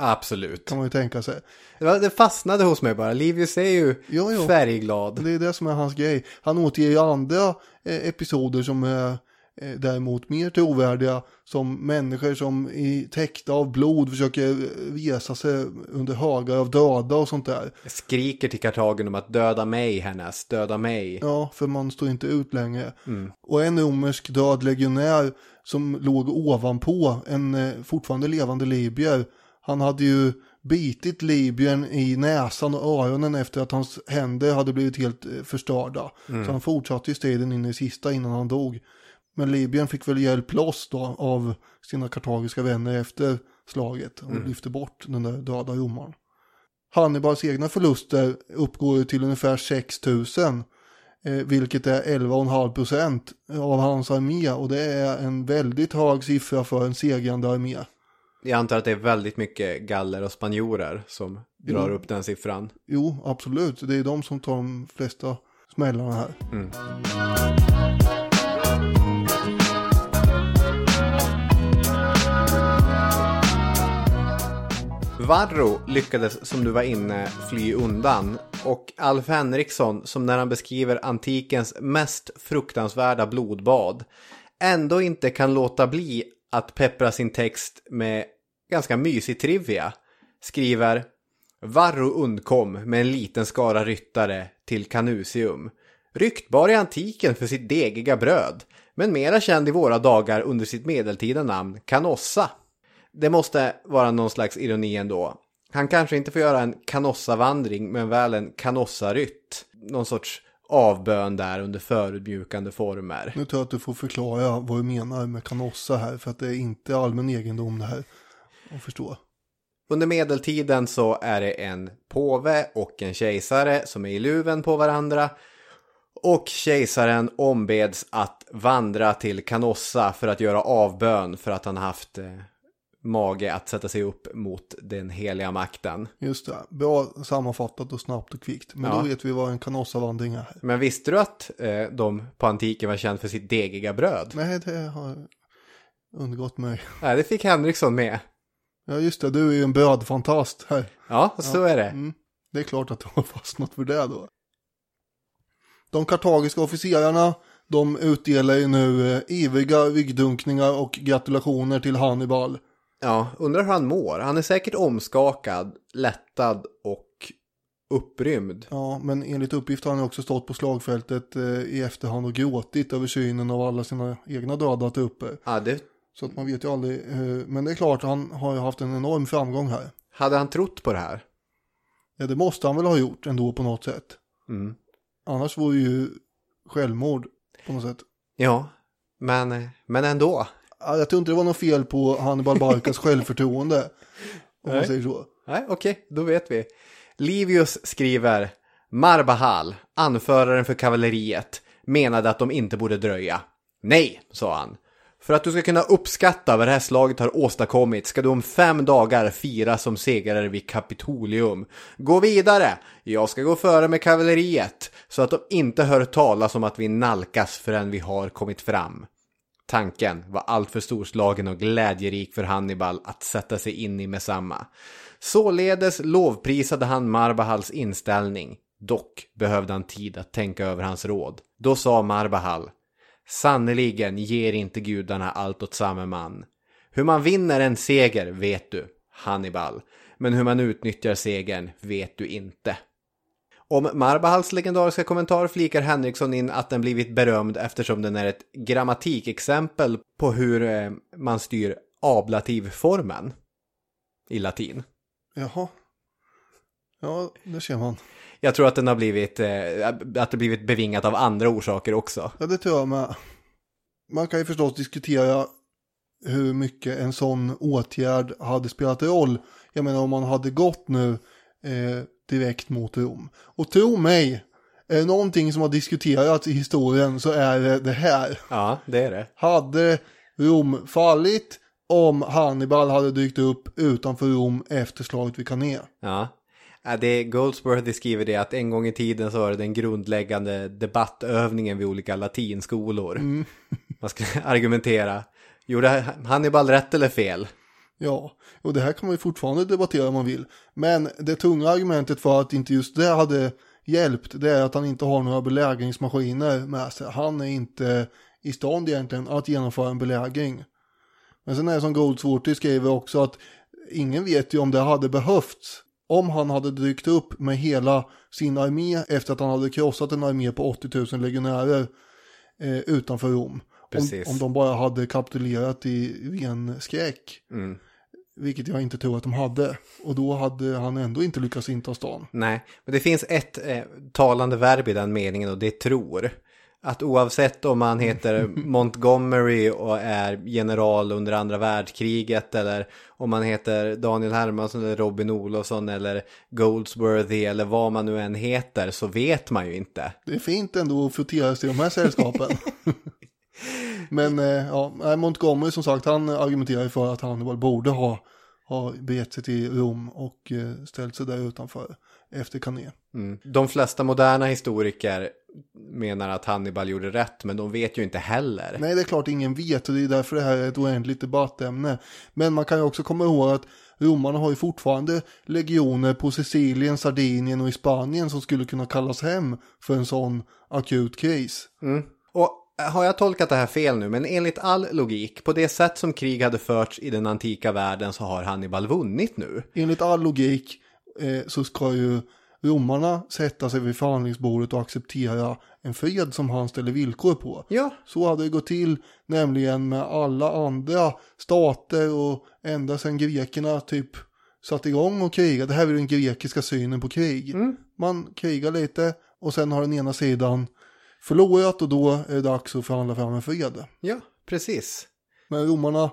Absolut. Kan man ju tänka sig. Det, fastnade hos mig bara. Livius är ju Jo, jo. färgglad. Det är det som är hans grej. Han återger ju andra eh, episoder som är eh, däremot mer trovärdiga som människor som i täckta av blod försöker resa sig under högar av döda och sånt där. Skriker till Kartagen om att döda mig hennes, döda mig. Ja, för man står inte ut längre. Och en romersk död legionär som låg ovanpå en eh, fortfarande levande libyer. Han hade ju bitit libyern i näsan och öronen efter att hans händer hade blivit helt eh, förstörda. Så han fortsatte ju striden in i sista innan han dog. Men libyern fick väl hjälp loss då av sina kartagiska vänner efter slaget och lyfte bort den där döda romaren. Hannibals egna förluster uppgår till ungefär 6 000. Eh, vilket är 11,5 procent av hans armé. Och det är en väldigt hög siffra för en segrande armé. Jag antar att det är väldigt mycket galler och spanjorer som drar upp den siffran. Jo, absolut. Det är de som tar de flesta smällarna här. Varro lyckades, som du var inne, fly undan. Och Alf Henriksson, som när han beskriver antikens mest fruktansvärda blodbad, ändå inte kan låta bli att peppra sin text med ganska mysig trivia, skriver Varro undkom med en liten skara ryttare till Canusium. Ryktbar i antiken för sitt degiga bröd, men mera känd i våra dagar under sitt medeltida namn Canossa. Det måste vara någon slags ironi ändå. Han kanske inte får göra en Canossa-vandring, men väl en Canossa-rytt. Någon sorts avbön där under förödmjukande former. Nu tror jag att du får förklara vad du menar med kanossa här. För att det är inte allmän egendom det här. Att förstå. Under medeltiden så är det en påve och en kejsare som är i luven på varandra. Och kejsaren ombeds att vandra till Canossa för att göra avbön för att han haft eh, mage att sätta sig upp mot den heliga makten. Just det. Bra sammanfattat och snabbt och kvickt. Men Ja. då vet vi vad en kanossavandring är. Men visste du att eh, de på antiken var känd för sitt degiga bröd? Nej, det har undgått mig. Nej, det fick Henriksson med. Ja, just det. Du är ju en brödfantast här. Ja, så är det. Mm. Det är klart att du har fastnat för det då. De kartagiska officerarna, de utdelar ju nu eh, ivriga ryggdunkningar och gratulationer till Hannibal. Ja, undrar hur han mår. Han är säkert omskakad, lättad och upprymd. Ja, men enligt uppgift har han också stått på slagfältet eh, i efterhand och gråtit över synen av alla sina egna döda trupper. Ja, det... Så att man vet ju aldrig. Eh, men det är klart, han har ju haft en enorm framgång här. Hade han trott på det här? Ja, det måste han väl ha gjort ändå på något sätt. Mm. Annars vore ju självmord på något sätt. Ja, men, men ändå. Ja, Jag tror inte det var något fel på Hannibal Barcas självförtroende. Om man säger så. Nej, okej, då vet vi. Livius skriver Marbahal, anföraren för kavalleriet, menade att de inte borde dröja. Nej, sa han. För att du ska kunna uppskatta vad det här slaget har åstadkommit ska du om fem dagar fira som segrare vid Kapitolium. Gå vidare! Jag ska gå före med kavalleriet så att de inte hör talas om att vi nalkas förrän vi har kommit fram. Tanken var alltför storslagen och glädjerik för Hannibal att sätta sig in i med samma. Således lovprisade han Marbahals inställning. Dock behövde han tid att tänka över hans råd. Då sa Marbahal Sannerligen ger inte gudarna allt åt samme man. Hur man vinner en seger vet du, Hannibal. Men hur man utnyttjar segern vet du inte. Om Marbahals legendariska kommentar flikar Henriksson in att den blivit berömd eftersom den är ett grammatikexempel på hur eh, man styr ablativformen i latin. Jaha. Ja, det ser man. Jag tror att den har blivit, eh, att det blivit bevingat av andra orsaker också. Ja, det tror jag med. Man kan ju förstås diskutera hur mycket en sån åtgärd hade spelat roll. Jag menar om man hade gått nu eh, direkt mot Rom. Och tro mig, är det någonting som har diskuterats i historien så är det det här. Ja, det är det. Hade Rom fallit om Hannibal hade dykt upp utanför Rom efter slaget vid Cannae? Ja. Det Goldsworthy skriver det att en gång i tiden så var det den grundläggande debattövningen vid olika latinskolor. Man ska argumentera. Gjorde Hannibal rätt eller fel? Ja, och det här kan man ju fortfarande debattera om man vill. Men det tunga argumentet för att inte just det hade hjälpt det är att han inte har några belägringsmaskiner med sig. Han är inte i stånd egentligen att genomföra en belägring. Men sen är det som Goldsworthy skriver också att ingen vet ju om det hade behövts. Om han hade dykt upp med hela sin armé efter att han hade krossat en armé på 80 000 legionärer eh, utanför Rom. Om, om de bara hade kapitulerat i ren skräck. Mm. Vilket jag inte tror att de hade. Och då hade han ändå inte lyckats inta stan. Nej, men det finns ett eh, talande verb i den meningen och det är tror. Att oavsett om man heter Montgomery och är general under andra världskriget eller om man heter Daniel Hermansson eller Robin Olofsson eller Goldsworthy eller vad man nu än heter så vet man ju inte. Det är fint ändå att froteras i de här sällskapen. Men eh, ja, Montgomery som sagt, han argumenterar ju för att Hannibal borde ha, ha begett sig till Rom och eh, ställt sig där utanför efter Cannae. Mm. De flesta moderna historiker menar att Hannibal gjorde rätt men de vet ju inte heller. Nej, det är klart ingen vet och det är därför det här är ett oändligt debattämne. Men man kan ju också komma ihåg att romarna har ju fortfarande legioner på Sicilien, Sardinien och i Spanien som skulle kunna kallas hem för en sån akut kris. Och har jag tolkat det här fel nu, men enligt all logik, på det sätt som krig hade förts i den antika världen så har Hannibal vunnit nu. Enligt all logik eh, så ska ju romarna sätta sig vid förhandlingsbordet och acceptera en fred som han ställer villkor på. Ja. Så hade det gått till nämligen med alla andra stater och ända sedan grekerna typ satte igång och kriga. Det här är den grekiska synen på krig. Man krigar lite och sen har den ena sidan förlorat och då är det dags att förhandla fram en fred. Ja, precis. Men romarna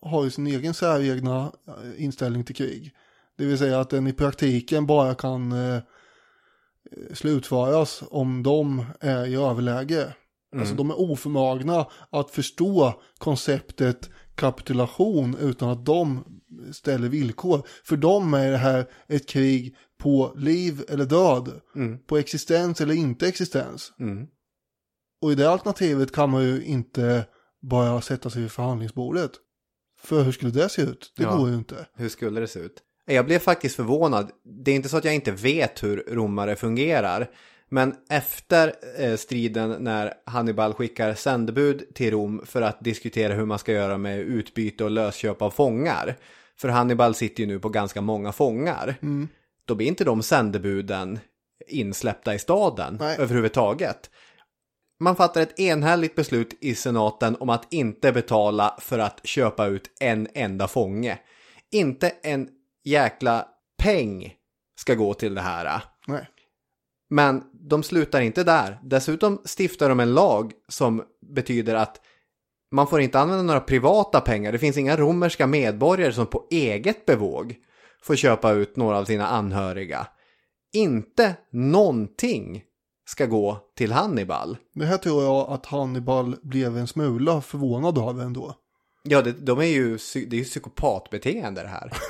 har ju sin egen säregna eh, inställning till krig. Det vill säga att den i praktiken bara kan eh, slutföras om de är i överläge. Alltså de är oförmögna att förstå konceptet kapitulation utan att de ställer villkor. För dem är det här ett krig på liv eller död. På existens eller inte existens. Mm. Och i det alternativet kan man ju inte bara sätta sig vid förhandlingsbordet. För hur skulle det se ut? Det Ja. går ju inte. Hur skulle det se ut? Jag blev faktiskt förvånad. Det är inte så att jag inte vet hur romare fungerar. Men efter eh, striden när Hannibal skickar sändebud till Rom för att diskutera hur man ska göra med utbyte och lösköp av fångar. För Hannibal sitter ju nu på ganska många fångar. Då blir inte de sändebuden insläppta i staden Nej. överhuvudtaget. Man fattar ett enhälligt beslut i senaten om att inte betala för att köpa ut en enda fånge. Inte en jäkla peng ska gå till det här. Nej. Men de slutar inte där. Dessutom stiftar de en lag som betyder att man får inte använda några privata pengar. Det finns inga romerska medborgare som på eget bevåg får köpa ut några av sina anhöriga. Inte någonting ska gå till Hannibal. Det här tror jag att Hannibal blev en smula förvånad av ändå. Ja, det, de är ju, det är ju psykopatbeteende det här.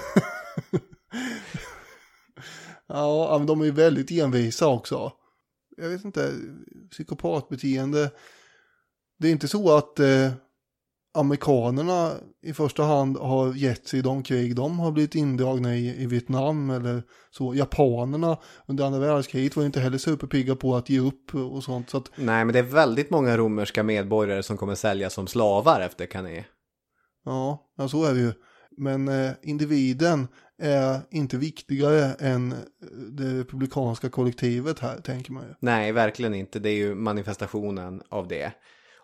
Ja, men de är ju väldigt envisa också. Jag vet inte, psykopatbeteende. Det är inte så att eh, amerikanerna i första hand har gett sig i de krig de har blivit indragna i, i Vietnam eller så. Japanerna under andra världskriget var inte heller superpigga på att ge upp och sånt. Så att, Nej, men det är väldigt många romerska medborgare som kommer säljas som slavar efter Cannae. ja, ja, så är det ju. Men eh, individen är inte viktigare än eh, det republikanska kollektivet här, tänker man ju. Nej, verkligen inte. Det är ju manifestationen av det.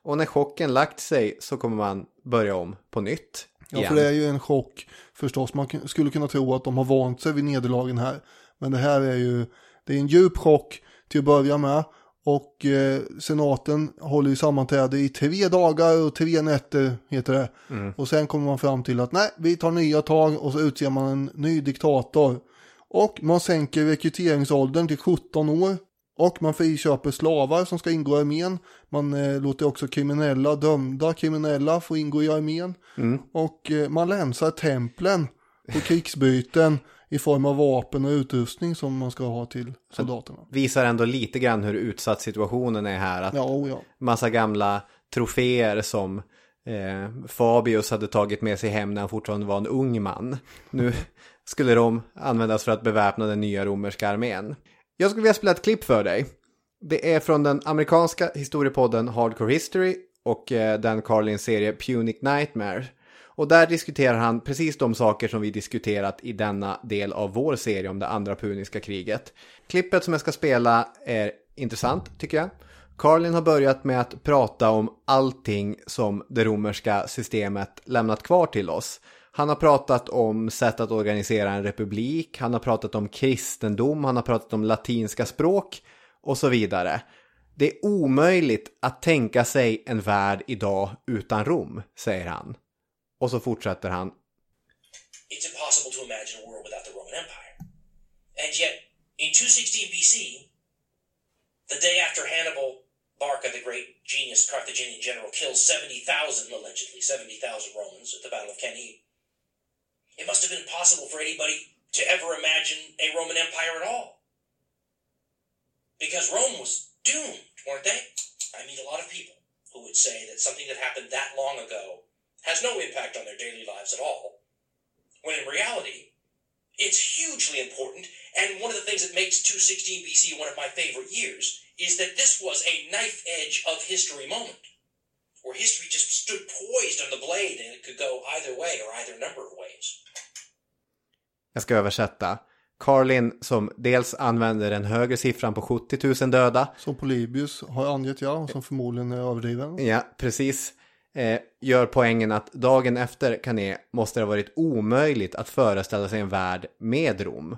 Och när chocken lagt sig så kommer man börja om på nytt. Ja, igen. för det är ju en chock förstås. Man skulle kunna tro att de har vant sig vid nederlagen här. Men det här är ju, det är en djup chock till att börja med. Och eh, senaten håller ju sammanträde i tre dagar och tre nätter heter det. Och sen kommer man fram till att nej, vi tar nya tag och så utser man en ny diktator. Och man sänker rekryteringsåldern till 17 år. Och man friköper slavar som ska ingå i armén. Man eh, låter också kriminella, dömda kriminella få ingå i armén. Och eh, man länsar templen på krigsbyten i form av vapen och utrustning som man ska ha till soldaterna. Visar ändå lite grann hur utsatt situationen är här. Att Ja, oh ja. massa gamla troféer som eh, Fabius hade tagit med sig hem när han fortfarande var en ung man. Nu skulle de användas för att beväpna den nya romerska armén. Jag skulle vilja spela ett klipp för dig. Det är från den amerikanska historiepodden Hardcore History och eh, den Carlins serie Punic Nightmare. Och där diskuterar han precis de saker som vi diskuterat i denna del av vår serie om det andra puniska kriget. Klippet som jag ska spela är intressant tycker jag. Carlin har börjat med att prata om allting som det romerska systemet lämnat kvar till oss. Han har pratat om sätt att organisera en republik, han har pratat om kristendom, han har pratat om latinska språk och så vidare. Det är omöjligt att tänka sig en värld idag utan Rom, säger han. Och så fortsätter han. It's impossible to imagine a world without the Roman Empire. And yet, in 216 BC, the day after Hannibal Barca, the great genius Carthaginian general, kills 70,000, allegedly 70,000 Romans at the Battle of Cannae, it must have been impossible for anybody to ever imagine a Roman Empire at all. Because Rome was doomed, weren't they? I meet a lot of people who would say that something that happened that long ago has no impact on their daily lives at all. When in reality, it's hugely important, and one of the things that makes 216 BC one of my favorite years is that this was a knife edge of history moment, where history just stood poised on the blade and it could go either way or either number of ways. Jag ska översätta. Carlin som dels använder den högre siffran på 70 000 döda. Som Polybius har angett ja, och som förmodligen är överdriven. Ja, precis. Eh, gör poängen att dagen efter Cané måste det ha varit omöjligt att föreställa sig en värld med Rom.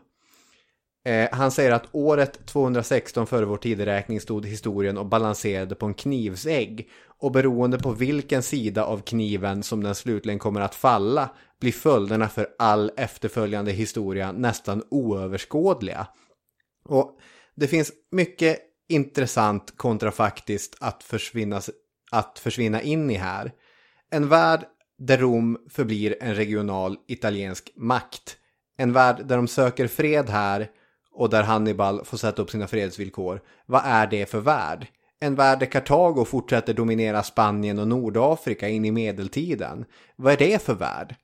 Eh, han säger att året 216 före vår tideräkning stod historien och balanserade på en knivsägg. Och beroende på vilken sida av kniven som den slutligen kommer att falla blir följderna för all efterföljande historia nästan oöverskådliga. Och det finns mycket intressant kontrafaktiskt att försvinna, att försvinna in i här. En värld där Rom förblir en regional italiensk makt. En värld där de söker fred här och där Hannibal får sätta upp sina fredsvillkor. Vad är det för värld? En värld där Kartago fortsätter dominera Spanien och Nordafrika in i medeltiden. Vad är det för värld?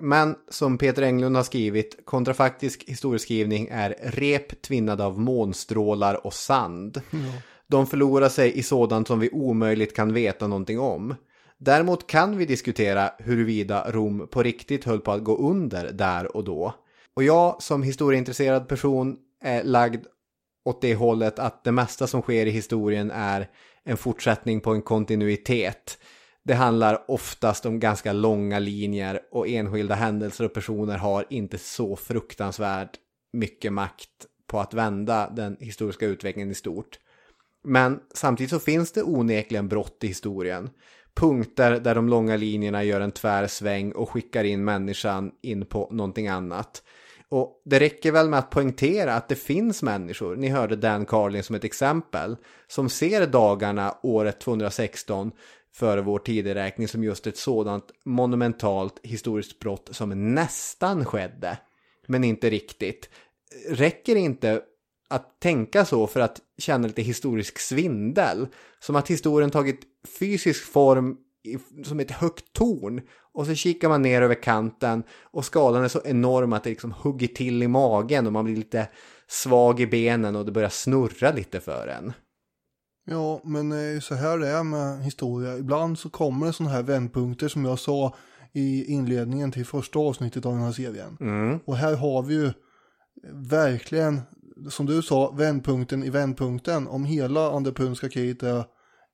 Men som Peter Englund har skrivit, kontrafaktisk historieskrivning är rep tvinnade av månstrålar och sand. De förlorar sig i sådant som vi omöjligt kan veta någonting om. Däremot kan vi diskutera huruvida Rom på riktigt höll på att gå under där och då. Och jag som historieintresserad person är lagd åt det hållet att det mesta som sker i historien är en fortsättning på en kontinuitet. Det handlar oftast om ganska långa linjer och enskilda händelser och personer har inte så fruktansvärt mycket makt på att vända den historiska utvecklingen i stort. Men samtidigt så finns det onekligen brott i historien. Punkter där de långa linjerna gör en tvär sväng och skickar in människan in på någonting annat. Och det räcker väl med att poängtera att det finns människor, ni hörde Dan Carlin som ett exempel, som ser dagarna året 216 före vår tideräkning som just ett sådant monumentalt historiskt brott som nästan skedde, men inte riktigt. Räcker inte att tänka så för att känna lite historisk svindel, som att historien tagit fysisk form som ett högt torn och så kikar man ner över kanten och skalan är så enorm att det liksom hugger till i magen och man blir lite svag i benen och det börjar snurra lite för en. Ja, men så här det är med historia. Ibland så kommer det sådana här vändpunkter som jag sa i inledningen till första avsnittet av den här serien. Mm. Och här har vi ju verkligen, som du sa, vändpunkten i vändpunkten. Om hela andra puniska kriget är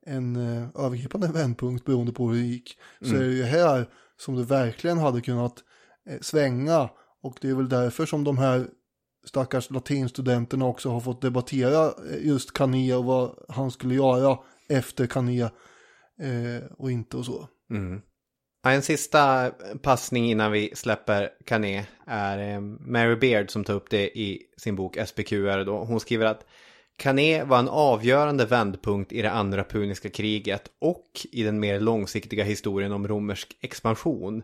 en uh, övergripande vändpunkt beroende på hur det gick. Så är det ju här som det verkligen hade kunnat eh, svänga. Och det är väl därför som de här stackars latinstudenterna också har fått debattera eh, just Kanye och vad han skulle göra efter Kanye eh, och inte och så. Mm. En sista passning innan vi släpper Kané är eh, Mary Beard som tar upp det i sin bok SPQR. Då. Hon skriver att Kané var en avgörande vändpunkt i det andra puniska kriget och i den mer långsiktiga historien om romersk expansion.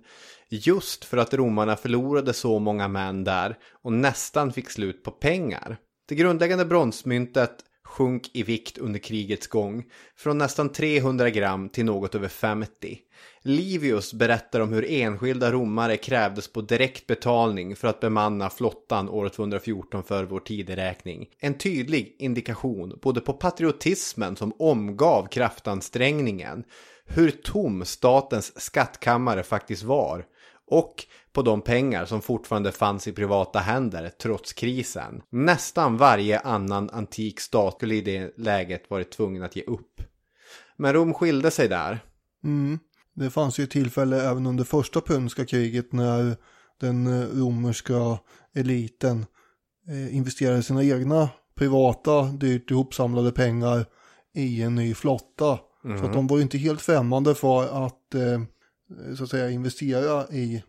Just för att romarna förlorade så många män där och nästan fick slut på pengar. Det grundläggande bronsmyntet sjönk i vikt under krigets gång, från nästan 300 gram till något över 50. Livius berättar om hur enskilda romare krävdes på direkt betalning för att bemanna flottan år 214 för vår tideräkning. En tydlig indikation både på patriotismen som omgav kraftansträngningen, hur tom statens skattkammare faktiskt var och på de pengar som fortfarande fanns i privata händer trots krisen. Nästan varje annan antik stat skulle i det läget varit tvungen att ge upp. Men Rom skilde sig där. Mm. Det fanns ju tillfälle även under första puniska kriget när den eh, romerska eliten eh, investerade sina egna privata dyrt ihopsamlade pengar i en ny flotta. Mm. Så att de var ju inte helt främmande för att eh, så att säga investera i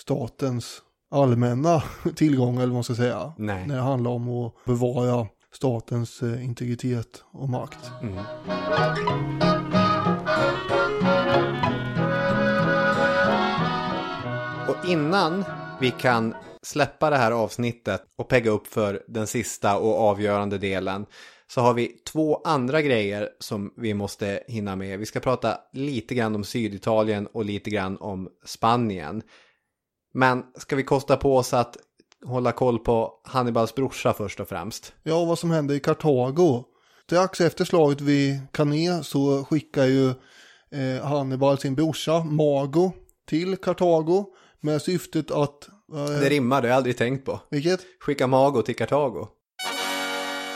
statens allmänna tillgångar eller vad man ska säga. Nej. När det handlar om att bevara statens integritet och makt. Mm. Innan vi kan släppa det här avsnittet och pegga upp för den sista och avgörande delen så har vi två andra grejer som vi måste hinna med. Vi ska prata lite grann om Syditalien och lite grann om Spanien. Men ska vi kosta på oss att hålla koll på Hannibals brorsa först och främst? Ja, vad som hände i Kartago. Strax efter slaget vid Cannae så skickar ju eh, Hannibal sin brorsa Mago till Kartago med syftet att... Eh, det rimmar, det har jag aldrig tänkt på. Vilket? Skicka Mago till Kartago.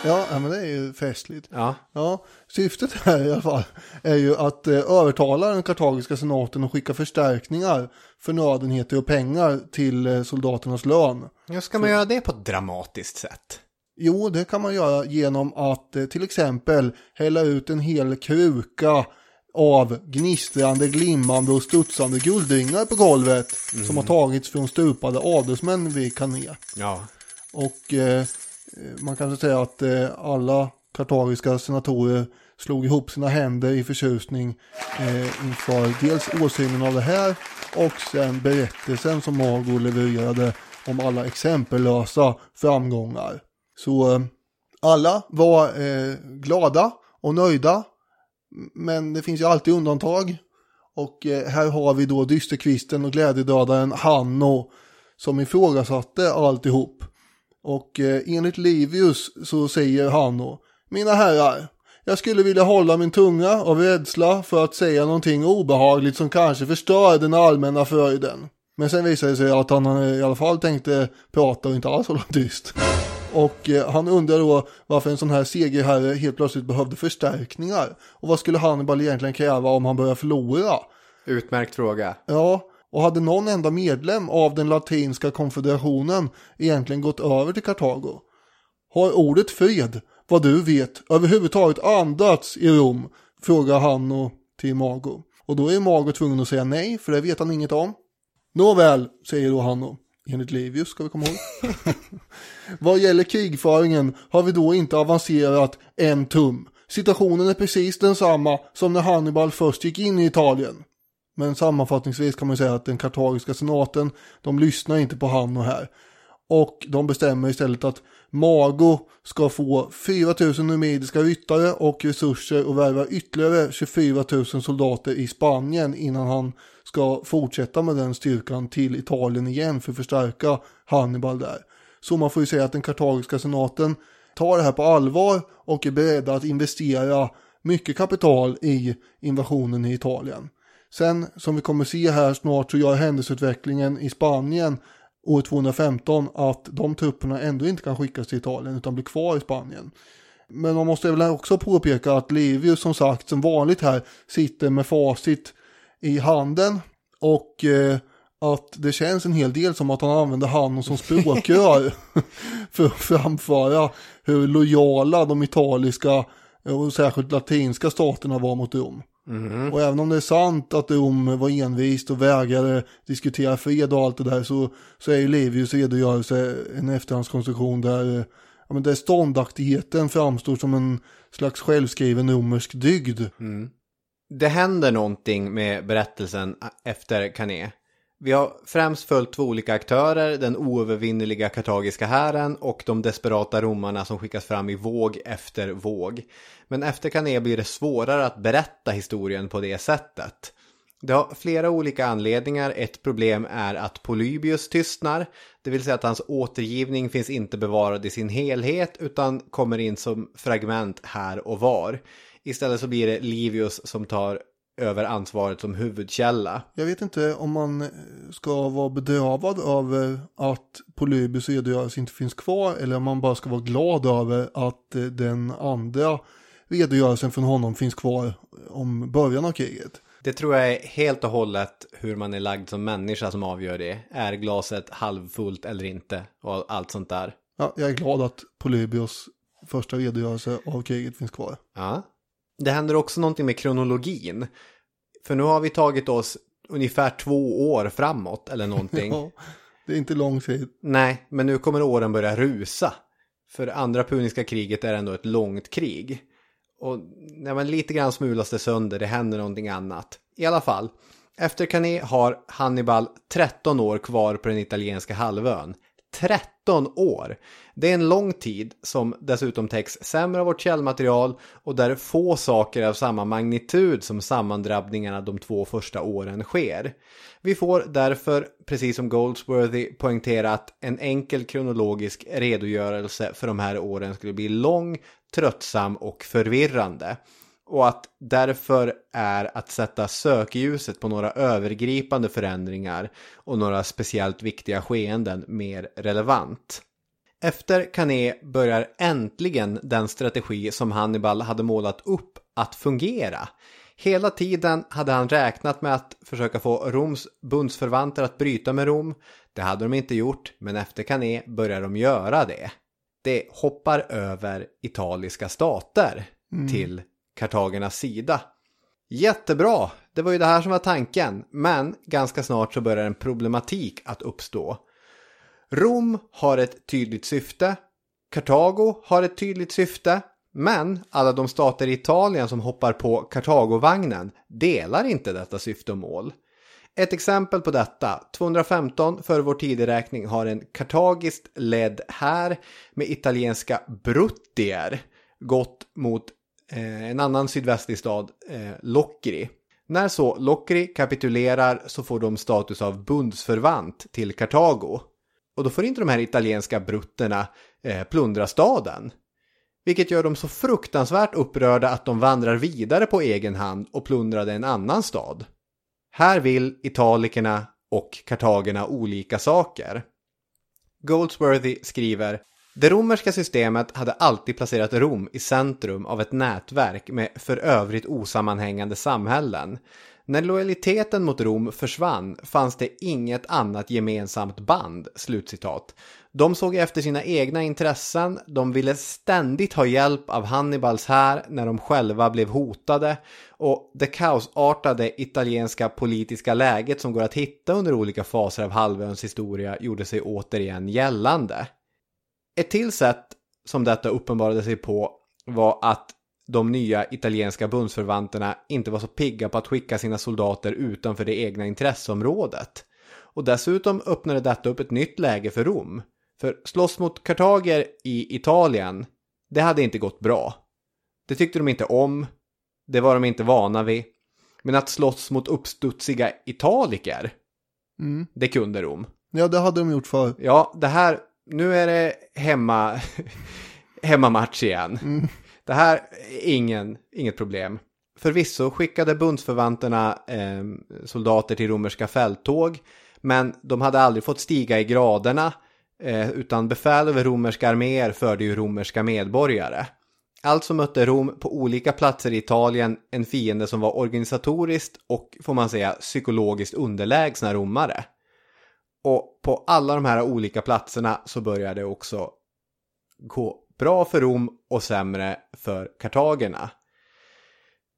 Ja, men det är ju festligt. Ja. ja. Syftet här i alla fall är ju att eh, övertala den kartagiska senaten att skicka förstärkningar, förnödenheter och pengar till eh, soldaternas lön. Ja, ska man Så... göra det på ett dramatiskt sätt? Jo, det kan man göra genom att eh, till exempel hälla ut en hel kruka av gnistrande, glimmande och studsande guldringar på golvet mm. som har tagits från stupade adelsmän vid Kané. Ja. Och eh, man kan säga att eh, alla kartagiska senatorer slog ihop sina händer i förtjusning eh, inför dels åsynen av det här och sen berättelsen som Margot levererade om alla exempellösa framgångar. Så eh, alla var eh, glada och nöjda men det finns ju alltid undantag. Och eh, här har vi då dysterkvisten och glädjedödaren Hanno som ifrågasatte alltihop. Och eh, enligt Livius så säger Hanno, mina herrar, jag skulle vilja hålla min tunga av rädsla för att säga någonting obehagligt som kanske förstör den allmänna fröjden. Men sen visade det sig att han eh, i alla fall tänkte prata och inte alls hålla tyst. Och eh, han undrar då varför en sån här segerherre helt plötsligt behövde förstärkningar. Och vad skulle Hannibal egentligen kräva om han börjar förlora? Utmärkt fråga. Ja, och hade någon enda medlem av den latinska konfederationen egentligen gått över till Kartago? Har ordet fred, vad du vet, överhuvudtaget andats i Rom? Frågar han och till Mago. Och då är Mago tvungen att säga nej, för det vet han inget om. Nåväl, säger då Hanno. Enligt Livius ska vi komma ihåg. Vad gäller krigföringen har vi då inte avancerat en tum. Situationen är precis densamma som när Hannibal först gick in i Italien. Men sammanfattningsvis kan man säga att den kartagiska senaten, de lyssnar inte på han och här. Och de bestämmer istället att Mago ska få 4 000 numidiska ryttare och resurser och värva ytterligare 24 000 soldater i Spanien innan han ska fortsätta med den styrkan till Italien igen för att förstärka Hannibal där. Så man får ju säga att den kartagiska senaten tar det här på allvar och är beredda att investera mycket kapital i invasionen i Italien. Sen som vi kommer se här snart så gör händelseutvecklingen i Spanien år 215 att de trupperna ändå inte kan skickas till Italien utan blir kvar i Spanien. Men man måste väl också påpeka att Livius som sagt som vanligt här sitter med facit i handen och eh, att det känns en hel del som att han använder han som språkrör för att framföra hur lojala de italiska och särskilt latinska staterna var mot Rom. Mm. Och även om det är sant att Rom var envist och vägrade diskutera fred och allt det där så, så är ju Livius redogörelse en efterhandskonstruktion där, eh, ja, men där ståndaktigheten framstår som en slags självskriven romersk dygd. Mm. Det händer någonting med berättelsen efter Canet. Vi har främst följt två olika aktörer, den oövervinnerliga kartagiska hären och de desperata romarna som skickas fram i våg efter våg. Men efter Kané blir det svårare att berätta historien på det sättet. Det har flera olika anledningar. Ett problem är att Polybius tystnar, det vill säga att hans återgivning finns inte bevarad i sin helhet utan kommer in som fragment här och var. Istället så blir det Livius som tar över ansvaret som huvudkälla. Jag vet inte om man ska vara bedrövad över att Polybius redogörelse inte finns kvar eller om man bara ska vara glad över att eh, den andra redogörelsen från honom finns kvar om början av kriget. Det tror jag är helt och hållet hur man är lagd som människa som avgör det. Är glaset halvfullt eller inte och allt sånt där. Ja, jag är glad att Polybios första redogörelse av kriget finns kvar. Ja. Det händer också någonting med kronologin. För nu har vi tagit oss ungefär två år framåt eller någonting. Ja, det är inte lång tid. Nej, men nu kommer åren börja rusa. För andra puniska kriget är ändå ett långt krig. Och när man lite grann smulas det sönder, det händer någonting annat. I alla fall, efter Cané har Hannibal 13 år kvar på den italienska halvön. 13 år! Det är en lång tid som dessutom täcks sämre av vårt källmaterial och där få saker av samma magnitud som sammandrabbningarna de två första åren sker. Vi får därför, precis som Goldsworthy, poängtera att en enkel kronologisk redogörelse för de här åren skulle bli lång, tröttsam och förvirrande. Och att därför är att sätta sökljuset på några övergripande förändringar och några speciellt viktiga skeenden mer relevant. Efter Cané börjar äntligen den strategi som Hannibal hade målat upp att fungera. Hela tiden hade han räknat med att försöka få Roms bundsförvanter att bryta med Rom. Det hade de inte gjort, men efter Cané börjar de göra det. Det hoppar över italiska stater till kartagernas sida. Jättebra, det var ju det här som var tanken, men ganska snart så börjar en problematik att uppstå. Rom har ett tydligt syfte, Kartago har ett tydligt syfte, men alla de stater i Italien som hoppar på Kartagovagnen delar inte detta syfte och mål. Ett exempel på detta, 215 för vår tideräkning har en kartagiskt ledd här med italienska bruttier gått mot Eh, en annan sydvästlig stad, eh, Locri. När så Locri kapitulerar så får de status av bundsförvant till Kartago. Och då får inte de här italienska brutterna eh, plundra staden. Vilket gör dem så fruktansvärt upprörda att de vandrar vidare på egen hand och plundrade en annan stad. Här vill italikerna och kartagerna olika saker. Goldsworthy skriver det romerska systemet hade alltid placerat Rom i centrum av ett nätverk med för övrigt osammanhängande samhällen. När lojaliteten mot Rom försvann fanns det inget annat gemensamt band." Slutcitat. De såg efter sina egna intressen, de ville ständigt ha hjälp av Hannibals här när de själva blev hotade och det kaosartade italienska politiska läget som går att hitta under olika faser av halvöns historia gjorde sig återigen gällande. Ett till sätt som detta uppenbarade sig på var att de nya italienska bundsförvanterna inte var så pigga på att skicka sina soldater utanför det egna intresseområdet. Och dessutom öppnade detta upp ett nytt läge för Rom. För slåss mot kartager i Italien, det hade inte gått bra. Det tyckte de inte om, det var de inte vana vid. Men att slåss mot uppstudsiga italiker, Mm. det kunde Rom. Ja, det hade de gjort för. Ja, det här, nu är det hemma, hemmamatch igen. Mm. Det här är ingen, inget problem. Förvisso skickade bundsförvanterna eh, soldater till romerska fälttåg, men de hade aldrig fått stiga i graderna, eh, utan befäl över romerska arméer förde ju romerska medborgare. Alltså mötte Rom på olika platser i Italien en fiende som var organisatoriskt och, får man säga, psykologiskt underlägsna romare. Och på alla de här olika platserna så började det också gå bra för Rom och sämre för kartagerna.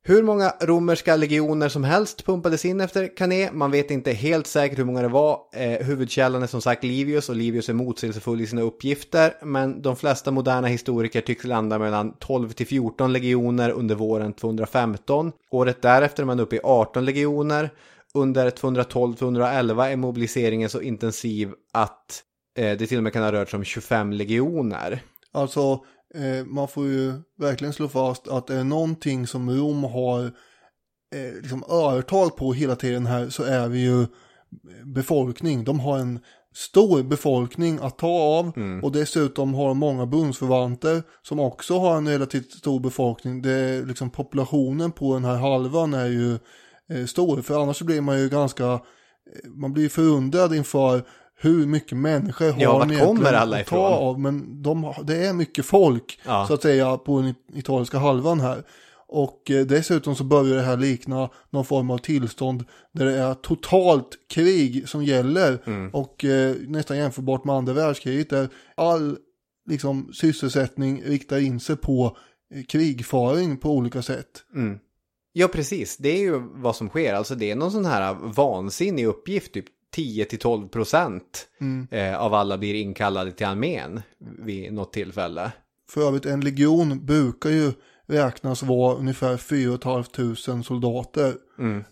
Hur många romerska legioner som helst pumpades in efter Cané. Man vet inte helt säkert hur många det var. Eh, huvudkällan är som sagt Livius och Livius är motsägelsefull i sina uppgifter. Men de flesta moderna historiker tycks landa mellan 12 till 14 legioner under våren 215. Året därefter är man uppe i 18 legioner under 212-211 är mobiliseringen så intensiv att eh, det till och med kan ha rört sig om 25 legioner. Alltså, eh, man får ju verkligen slå fast att det är någonting som Rom har eh, liksom övertag på hela tiden här så är vi ju befolkning. De har en stor befolkning att ta av och dessutom har de många bundsförvanter som också har en relativt stor befolkning. Det är liksom populationen på den här halvan är ju eh, stor för annars blir man ju ganska eh, man blir förundrad inför hur mycket människor har Ja, de egentligen kommer alla att ta av. Men de, det är mycket folk Ja. så att säga på den italienska halvan här. Och eh, dessutom så börjar det här likna någon form av tillstånd där det är totalt krig som gäller. Och eh, nästan jämförbart med andra världskriget där all liksom, sysselsättning riktar in sig på krigföring på olika sätt. Ja, precis. Det är ju vad som sker. Alltså det är någon sån här vansinnig uppgift, typ 10-12 procent eh, av alla blir inkallade till armén vid något tillfälle. För övrigt en legion brukar ju räknas vara ungefär 4 500 soldater.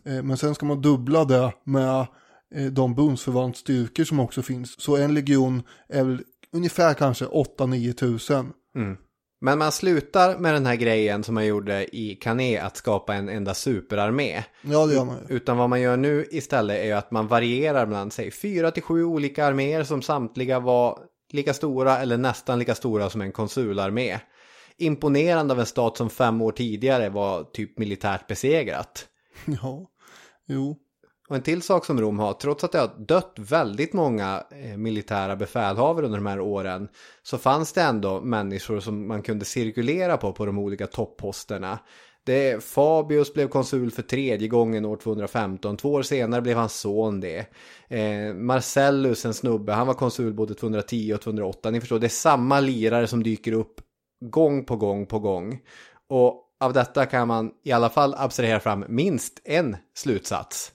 Eh, Men sen ska man dubbla det med eh, de bundsförvantsstyrkor som också finns. Så en legion är väl ungefär kanske 8-9 tusen. Men man slutar med den här grejen som man gjorde i Cannes att skapa en enda superarmé. Ja det gör man ju. Utan vad man gör nu istället är ju att man varierar bland sig fyra till sju olika arméer som samtliga var lika stora eller nästan lika stora som en konsularmé. Imponerande av en stat som fem år tidigare var typ militärt besegrat. Ja, jo. Och en till sak som Rom har, trots att det har dött väldigt många eh, militära befälhavare under de här åren, så fanns det ändå människor som man kunde cirkulera på på de olika topposterna. Det, Fabius blev konsul för tredje gången år 215, två år senare blev hans son det. Eh, Marcellus, en snubbe, han var konsul både 210 och 208. Ni förstår, det är samma lirare som dyker upp gång på gång på gång. Och av detta kan man i alla fall abstrahera fram minst en slutsats.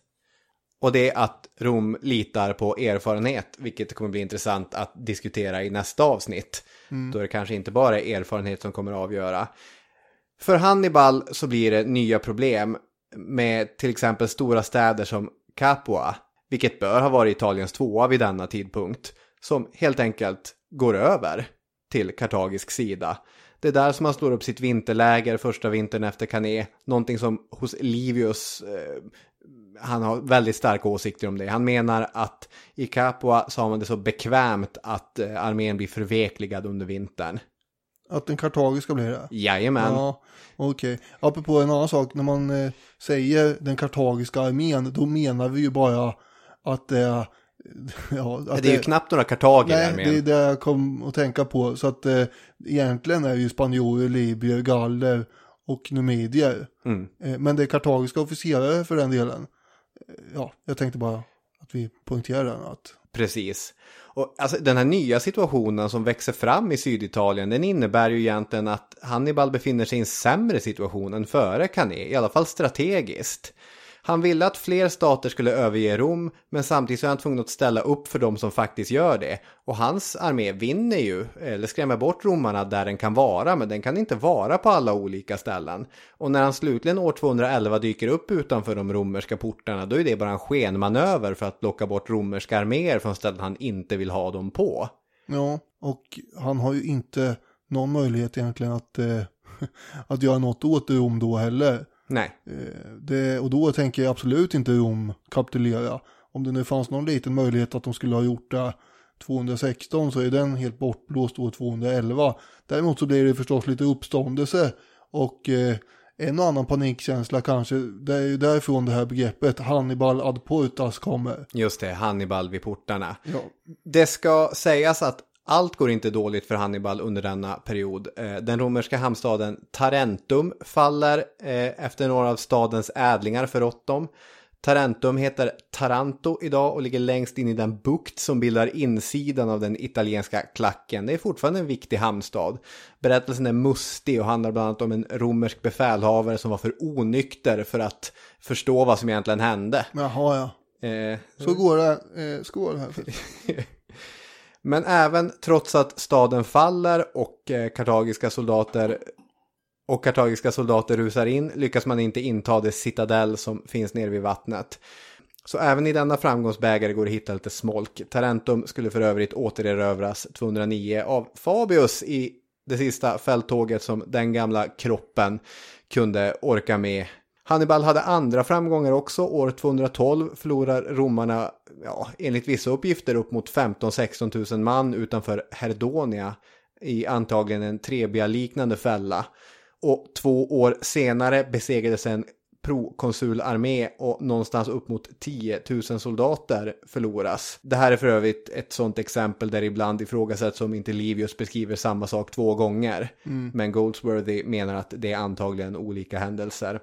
Och det är att Rom litar på erfarenhet, vilket kommer bli intressant att diskutera i nästa avsnitt. Då är det kanske inte bara erfarenhet som kommer att avgöra. För Hannibal så blir det nya problem med till exempel stora städer som Capua, vilket bör ha varit Italiens tvåa vid denna tidpunkt, som helt enkelt går över till kartagisk sida. Det är där som han slår upp sitt vinterläger första vintern efter Cannes, någonting som hos Livius eh, han har väldigt starka åsikter om det. Han menar att i Capua så har man det så bekvämt att eh, armén blir förvekligad under vintern. Att den kartagiska blir det. Jajamän. Ja, okej. Apropå en annan sak, när man eh, säger den kartagiska armén, då menar vi ju bara att det är... Ja, det är ju knappt några kartager i Nej, armén. det är det jag kom att tänka på. Så att eh, egentligen är det ju spanjorer, libyer, galler och numidier. Mm. Eh, men det är kartagiska officerare för den delen. Ja, jag tänkte bara att vi poängterar den. Att, Precis. Och alltså, den här nya situationen som växer fram i Syditalien, den innebär ju egentligen att Hannibal befinner sig i en sämre situation än före Cannes, i alla fall strategiskt. Han ville att fler stater skulle överge Rom, men samtidigt så är han tvungen att ställa upp för de som faktiskt gör det. Och hans armé vinner ju, eller skrämmer bort romarna där den kan vara, men den kan inte vara på alla olika ställen. Och när han slutligen år 211 dyker upp utanför de romerska portarna, då är det bara en skenmanöver för att locka bort romerska arméer från ställen han inte vill ha dem på. ja, och han har ju inte någon möjlighet egentligen att, eh, att göra något åt Rom då heller. Nej. Eh, det, och då tänker jag absolut inte Rom kapitulera. Om det nu fanns någon liten möjlighet att de skulle ha gjort det 216 så är den helt bortblåst år 211. Däremot så blir det förstås lite uppståndelse och eh, en och annan panikkänsla kanske. Det är ju därifrån det här begreppet Hannibal ad portas kommer. Just det, Hannibal vid portarna. Ja, Det ska sägas att allt går inte dåligt för Hannibal under denna period. Eh, Den romerska hamnstaden Tarentum faller eh, efter några av stadens ädlingar förrått dem. Tarentum heter Taranto idag och ligger längst in i den bukt som bildar insidan av den italienska klacken. Det är fortfarande en viktig hamnstad. Berättelsen är mustig och handlar bland annat om en romersk befälhavare som var för onykter för att förstå vad som egentligen hände. jaha ja. Eh, Så går det. Eh, skål här. Men även trots att staden faller och eh, kartagiska soldater och kartagiska soldater rusar in lyckas man inte inta det citadell som finns nere vid vattnet. Så även i denna framgångsbägare går det att hitta lite smolk. Tarentum skulle för övrigt återerövras 209 av Fabius i det sista fälttåget som den gamla kroppen kunde orka med. Hannibal hade andra framgångar också. År 212 förlorar romarna, ja, enligt vissa uppgifter, upp mot 15-16 000 man utanför Herdonia i antagligen en Trebia-liknande fälla. Och två år senare besegrades en prokonsularmé och någonstans upp mot 10 000 soldater förloras. Det här är för övrigt ett sånt exempel där ibland ifrågasätts om inte Livius beskriver samma sak två gånger. Men Goldsworthy menar att det är antagligen olika händelser.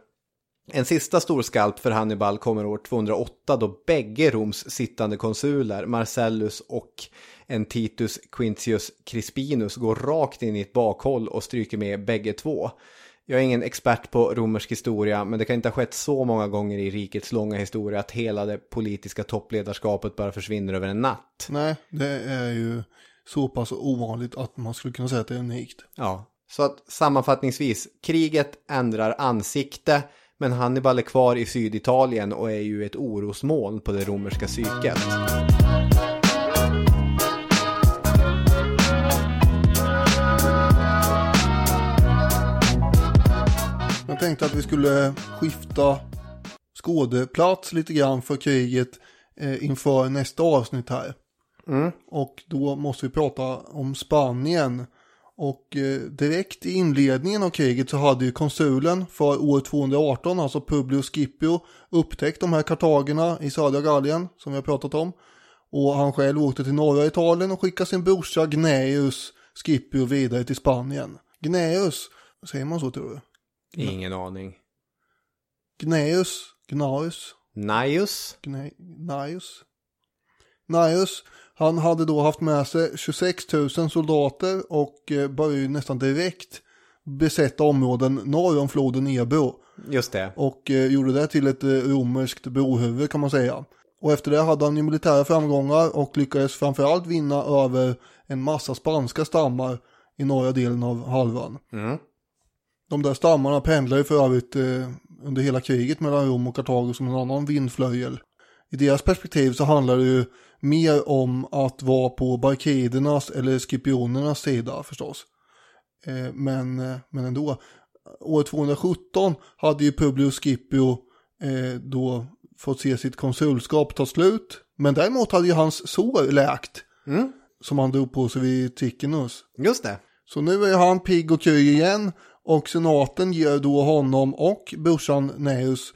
En sista stor skalp för Hannibal kommer år 208 då bägge Roms sittande konsuler, Marcellus och en Titus Quintius Crispinus, går rakt in i ett bakhåll och stryker med bägge två. Jag är ingen expert på romersk historia, men det kan inte ha skett så många gånger i rikets långa historia att hela det politiska toppledarskapet bara försvinner över en natt. Nej, det är ju så pass ovanligt att man skulle kunna säga att det är unikt. Ja, så att sammanfattningsvis, kriget ändrar ansikte, men Hannibal är kvar i Syditalien och är ju ett orosmoln på det romerska psyket. Jag tänkte att vi skulle skifta skådeplats lite grann för kriget eh, inför nästa avsnitt här. Och då måste vi prata om Spanien. Och eh, direkt i inledningen av kriget så hade ju konsulen för år 218, alltså Publius Scipio, upptäckt de här kartagerna i södra Gallien som vi har pratat om. Och han själv åkte till norra Italien och skickade sin brorsa Gnaeus Scipio vidare till Spanien. Gnaeus, säger man så tror du? Ingen aning. Gnaeus, Gnaeus, Naius? Gna- Gnaeus. Gnaeus, han hade då haft med sig 26 000 soldater och eh, började nästan direkt besätta områden norr om floden Ebro. Just det. Och eh, gjorde det till ett eh, romerskt brohuvud kan man säga. Och efter det hade han ju militära framgångar och lyckades framförallt vinna över en massa spanska stammar i norra delen av halvön. De där stammarna pendlar ju för övrigt eh, under hela kriget mellan Rom och Kartago som en annan vindflöjel. I deras perspektiv så handlar det ju mer om att vara på barkidernas eller skipionernas sida förstås. Eh, men, eh, men ändå. År 217 hade ju Publius Scipio eh, då fått se sitt konsulskap ta slut. Men däremot hade ju hans sår läkt. Som han drog på sig vid Ticinus. Just det. Så nu är han pigg och kry igen och senaten ger då honom och brorsan Neus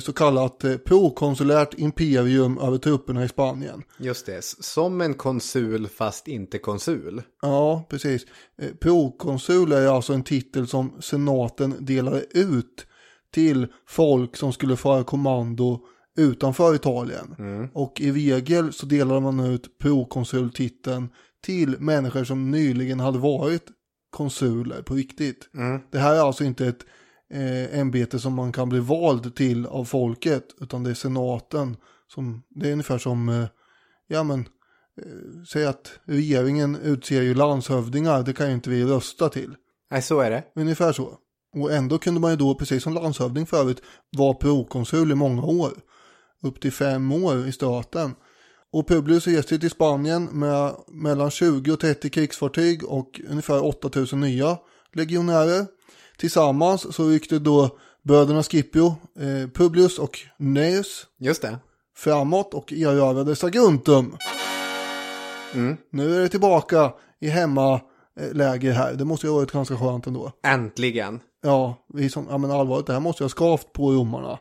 så kallat eh, prokonsulärt imperium över trupperna i Spanien. Just det. Som en konsul fast inte konsul. Ja, precis. Eh, prokonsul är alltså en titel som senaten delade ut till folk som skulle föra kommando utanför Italien. Och i regel så delade man ut prokonsultiteln till människor som nyligen hade varit konsuler på riktigt. Det här är alltså inte ett eh, ämbete som man kan bli vald till av folket, utan det är senaten som, det är ungefär som, eh, ja men, eh, säg att regeringen utser ju landshövdingar, det kan ju inte vi rösta till. Nej, så är det. Ungefär så. Och ändå kunde man ju då, precis som landshövding förut, vara prokonsul i många år. Upp till fem år i staten. Och Publius reste till Spanien med mellan 20 och 30 krigsfartyg och ungefär 8000 nya legionärer. Tillsammans så ryckte då bröderna Scipio, eh, Publius och Neus Just det. framåt och erövrade Saguntum. Nu är det tillbaka i hemmaläger här. Det måste ju ha varit ganska skönt ändå. Äntligen. Ja, vi som, ja men allvarligt, det här måste jag ha skavt på romarna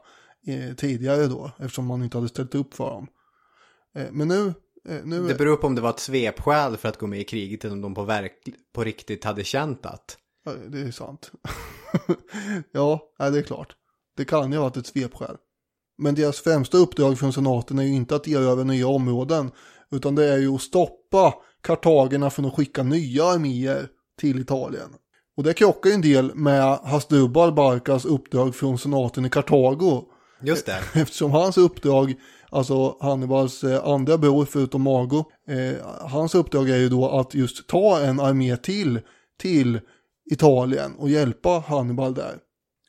eh, tidigare då, eftersom man inte hade ställt upp för dem. Eh, men nu, eh, nu Det beror på om det var ett svepskäl för att gå med i kriget eller om de på, verk... på riktigt hade känt att. Det är sant. ja, det är klart. Det kan ju ha varit ett svepskäl. Men deras främsta uppdrag från senaten är ju inte att erövra nya områden, utan det är ju att stoppa kartagerna från att skicka nya arméer till Italien. Och det krockar ju en del med Hasdrubal Barkas uppdrag från senaten i Kartago. Just det. Eftersom hans uppdrag, alltså Hannibals eh, andra bror förutom Mago, eh, hans uppdrag är ju då att just ta en armé till, till Italien och hjälpa Hannibal där.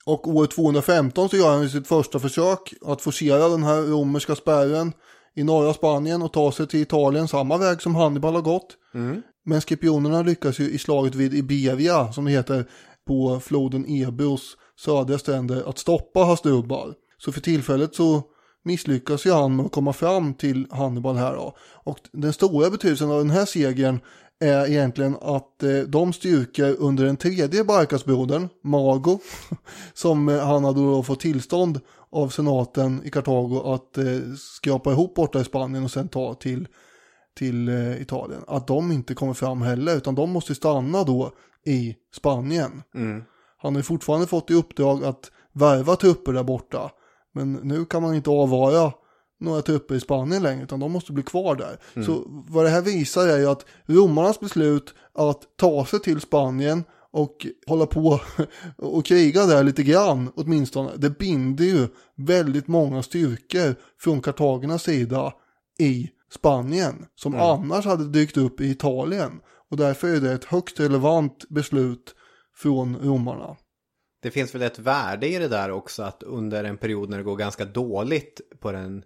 Och år 215 så gör han sitt första försök att forcera den här romerska spärren i norra Spanien och ta sig till Italien samma väg som Hannibal har gått. Men Scipionerna lyckas ju i slaget vid Iberia, som det heter, på floden Ebros södra stränder att stoppa Hasdrubal. Så för tillfället så misslyckas ju han med att komma fram till Hannibal här då. Och den stora betydelsen av den här segern är egentligen att eh, de styrkor under den tredje Barkasbrodern, Mago, som eh, han hade då fått tillstånd av senaten i Kartago att eh, skrapa ihop borta i Spanien och sen ta till, till Italien. Att de inte kommer fram heller, utan de måste stanna då i Spanien. Han har fortfarande fått i uppdrag att värva trupper där borta. Men nu kan man inte avvara några trupper i Spanien längre, utan de måste bli kvar där. Så vad det här visar är ju att romarnas beslut att ta sig till Spanien och hålla på och kriga där lite grann åtminstone, det binder ju väldigt många styrkor från Kartagernas sida i Spanien, som annars hade dykt upp i Italien. Och därför är det ett högst relevant beslut från romarna. Det finns väl ett värde i det där också att under en period när det går ganska dåligt på den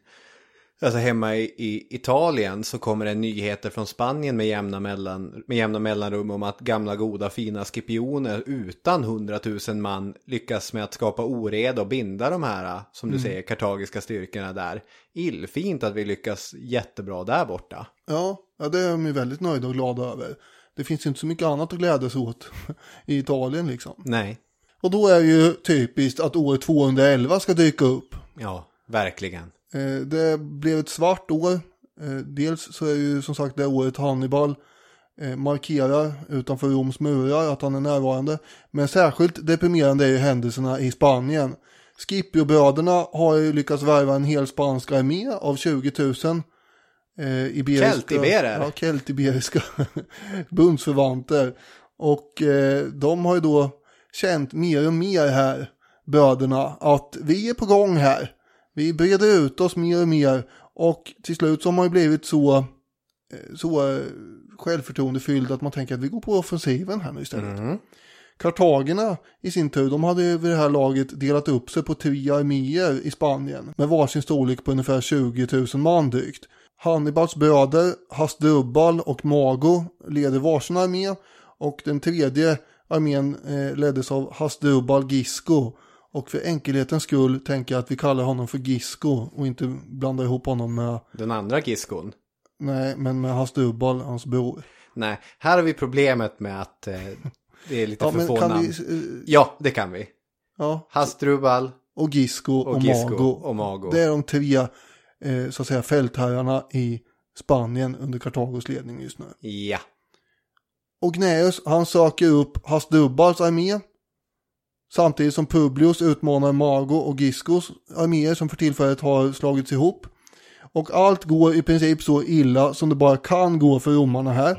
Alltså hemma i, i Italien så kommer det nyheter från Spanien med jämna, mellan, med jämna mellanrum om att gamla goda fina skipioner utan hundratusen man lyckas med att skapa oreda och binda de här, som du säger, kartagiska styrkorna där. Illfint att vi lyckas jättebra där borta. Ja, ja, det är de ju väldigt nöjda och glada över. Det finns ju inte så mycket annat att glädjas åt i Italien liksom. Nej, Och då är det ju typiskt att år 211 ska dyka upp. ja, verkligen. Eh, Det blev ett svart år. Eh, Dels så är ju som sagt det året Hannibal eh, markerar utanför Roms murar att han är närvarande. Men särskilt deprimerande är ju händelserna i Spanien. Scipio-bröderna har ju lyckats värva en hel spansk armé av 20 000 eh, iberiska, Keltiberer. Ja, keltiberiska bundsförvanter. Och eh, de har ju då känt mer och mer här, bröderna, att vi är på gång här. Vi breder ut oss mer och mer och till slut så har man ju blivit så, eh, så eh, självförtroendefylld att man tänker att vi går på offensiven här nu istället. Kartagerna i sin tur, de hade ju vid det här laget delat upp sig på tre arméer i Spanien med varsin storlek på ungefär 20 000 man drygt. Hannibals bröder Hasdrubal och Mago leder varsin armé och den tredje armén eh, leddes av Hasdrubal Gisco. Och för enkelhetens skull tänker jag att vi kallar honom för Gisco och inte blandar ihop honom med, Den andra Giskon. nej, men med Hasdrubal, hans bror. Nej, här har vi problemet med att eh, det är lite Ja, för få namn. vi, eh, Ja, det kan vi. ja, Hastrubal. och Gisco och, Och Gisco Mago. och Mago. Det är de tre eh, så att säga fältherrarna i Spanien under Kartagos ledning just nu. Ja. Och Gnaeus han söker upp Hasdrubals armé. Samtidigt som Publius utmanar Mago och Giscos arméer som för tillfället har slagits ihop. Och allt går i princip så illa som det bara kan gå för romarna här.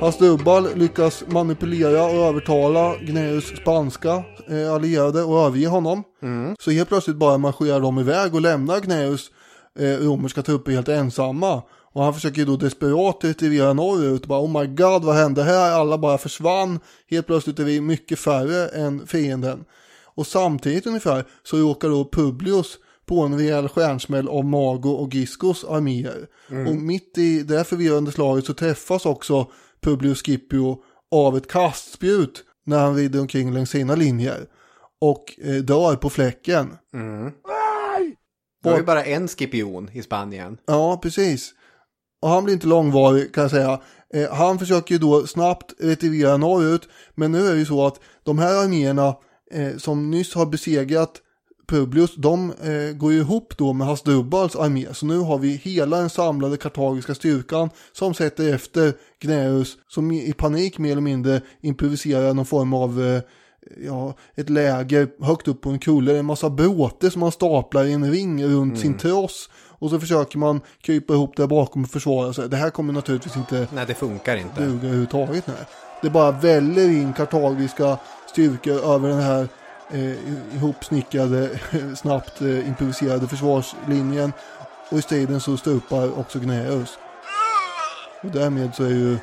Hasdrubal lyckas manipulera och övertala Gnaeus spanska eh, allierade och överge honom. Så helt plötsligt bara marscherar de iväg och lämnar Gnaeus eh, romerska trupper helt ensamma. Och han försöker ju då desperat retirera norrut. Bara, oh my god, vad hände här? Alla bara försvann. Helt plötsligt är vi mycket färre än fienden. Och samtidigt ungefär så råkar då Publius på en rejäl stjärnsmäll av Mago och Giscos arméer. Och mitt i det förvirrande slaget så träffas också Publius Scipio av ett kastspjut när han rider omkring längs sina linjer. Och eh, dör på fläcken. Det var ju bara en skipion i Spanien. Ja, precis. Och han blir inte långvarig kan jag säga. Eh, han försöker ju då snabbt retirera norrut. Men nu är det ju så att de här arméerna eh, som nyss har besegrat Publius, de eh, går ju ihop då med Hasdrubals armé. Så nu har vi hela den samlade kartagiska styrkan som sätter efter Gnaeus som i panik mer eller mindre improviserar någon form av eh, ja, ett läger högt upp på en kulle. En massa bråte som man staplar i en ring runt sin tross. Och så försöker man krypa ihop där bakom och försvara sig. Det här kommer naturligtvis inte Nej, det funkar inte. duga överhuvudtaget. Nej. Det bara väller in kartagiska styrkor över den här eh, ihopsnickrade, snabbt eh, improviserade försvarslinjen. Och i striden så stupar också Gnaeus. Och därmed så är ju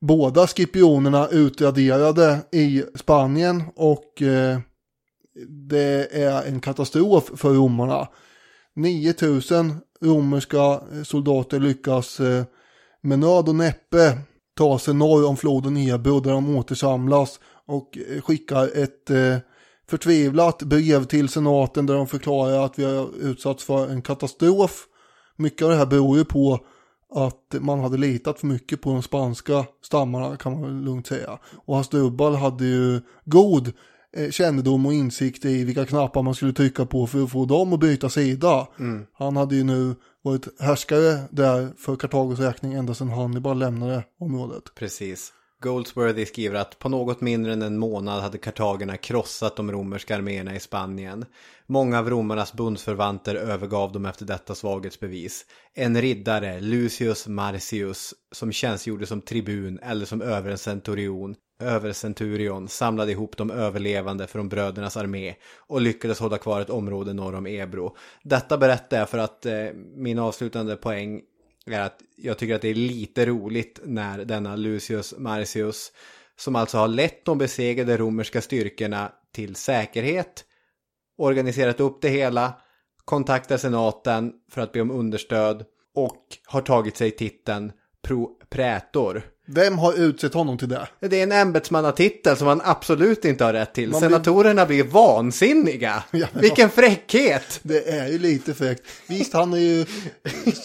båda skipionerna utraderade i Spanien och eh, det är en katastrof för romarna. 9000 romerska soldater lyckas eh, med nöd och näppe ta sig norr om floden Ebro där de återsamlas och eh, skickar ett eh, förtvivlat brev till senaten där de förklarar att vi har utsatts för en katastrof. Mycket av det här beror ju på att man hade litat för mycket på de spanska stammarna kan man lugnt säga. Och Hasdrubal hade ju god eh, kännedom och insikt i vilka knappar man skulle trycka på för att få dem att byta sida. Mm. Han hade ju nu varit härskare där för Kartagos räkning ända sedan Hannibal lämnade området. Precis. Goldsworthy skriver att på något mindre än en månad hade kartagerna krossat de romerska arméerna i Spanien. Många av romarnas bundsförvanter övergav dem efter detta svaghetsbevis. En riddare, Lucius Marcius, som tjänstgjorde som tribun eller som övercenturion, övercenturion samlade ihop de överlevande från brödernas armé och lyckades hålla kvar ett område norr om Ebro. Detta berättar jag för att eh, min avslutande poäng är att jag tycker att det är lite roligt när denna Lucius Marcius, som alltså har lett de besegrade romerska styrkorna till säkerhet, organiserat upp det hela, kontaktar senaten för att be om understöd och har tagit sig titeln pro praetor. Vem har utsett honom till det? Det är en ämbetsmannatitel som han absolut inte har rätt till. Man Senatorerna blir, blir vansinniga. Ja, Vilken fräckhet! Det är ju lite fräckt. Visst, han har ju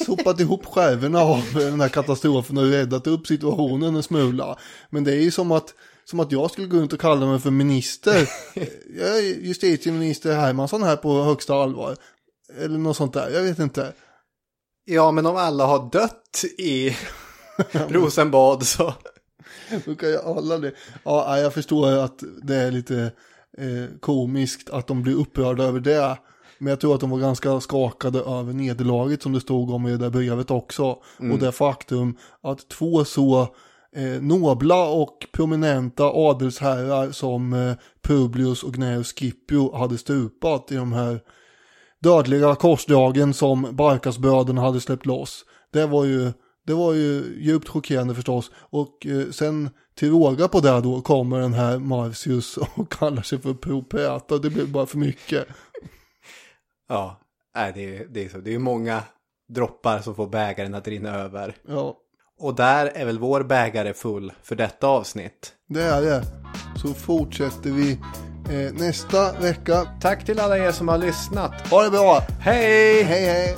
sopat ihop skärvorna av den här katastrofen och räddat upp situationen en smula. Men det är ju som att, som att jag skulle gå runt och kalla mig för minister. Jag är justitieminister Hermansson här på högsta allvar. Eller något sånt där, jag vet inte. Ja, men om alla har dött i Rosenbad så. Då kan ju alla det. Ja, jag förstår att det är lite eh, komiskt att de blir upprörda över det. Men jag tror att de var ganska skakade över nederlaget som det stod om i det där brevet också. Mm. Och det faktum att två så eh, nobla och prominenta adelsherrar som eh, Publius och Gnaeus Scipio hade stupat i de här dödliga korsdragen som Barkasbröderna hade släppt loss. Det var ju det var ju djupt chockerande förstås. Och eh, sen till råga på det då kommer den här Marcius och kallar sig för Propeata. Det blev bara för mycket. Ja, nej, det, är, det är så. Det är många droppar som får bägaren att rinna över. Ja. Och där är väl vår bägare full för detta avsnitt. Det är det. Så fortsätter vi eh, nästa vecka. Tack till alla er som har lyssnat. Ha det bra. Hej! Hej, hej.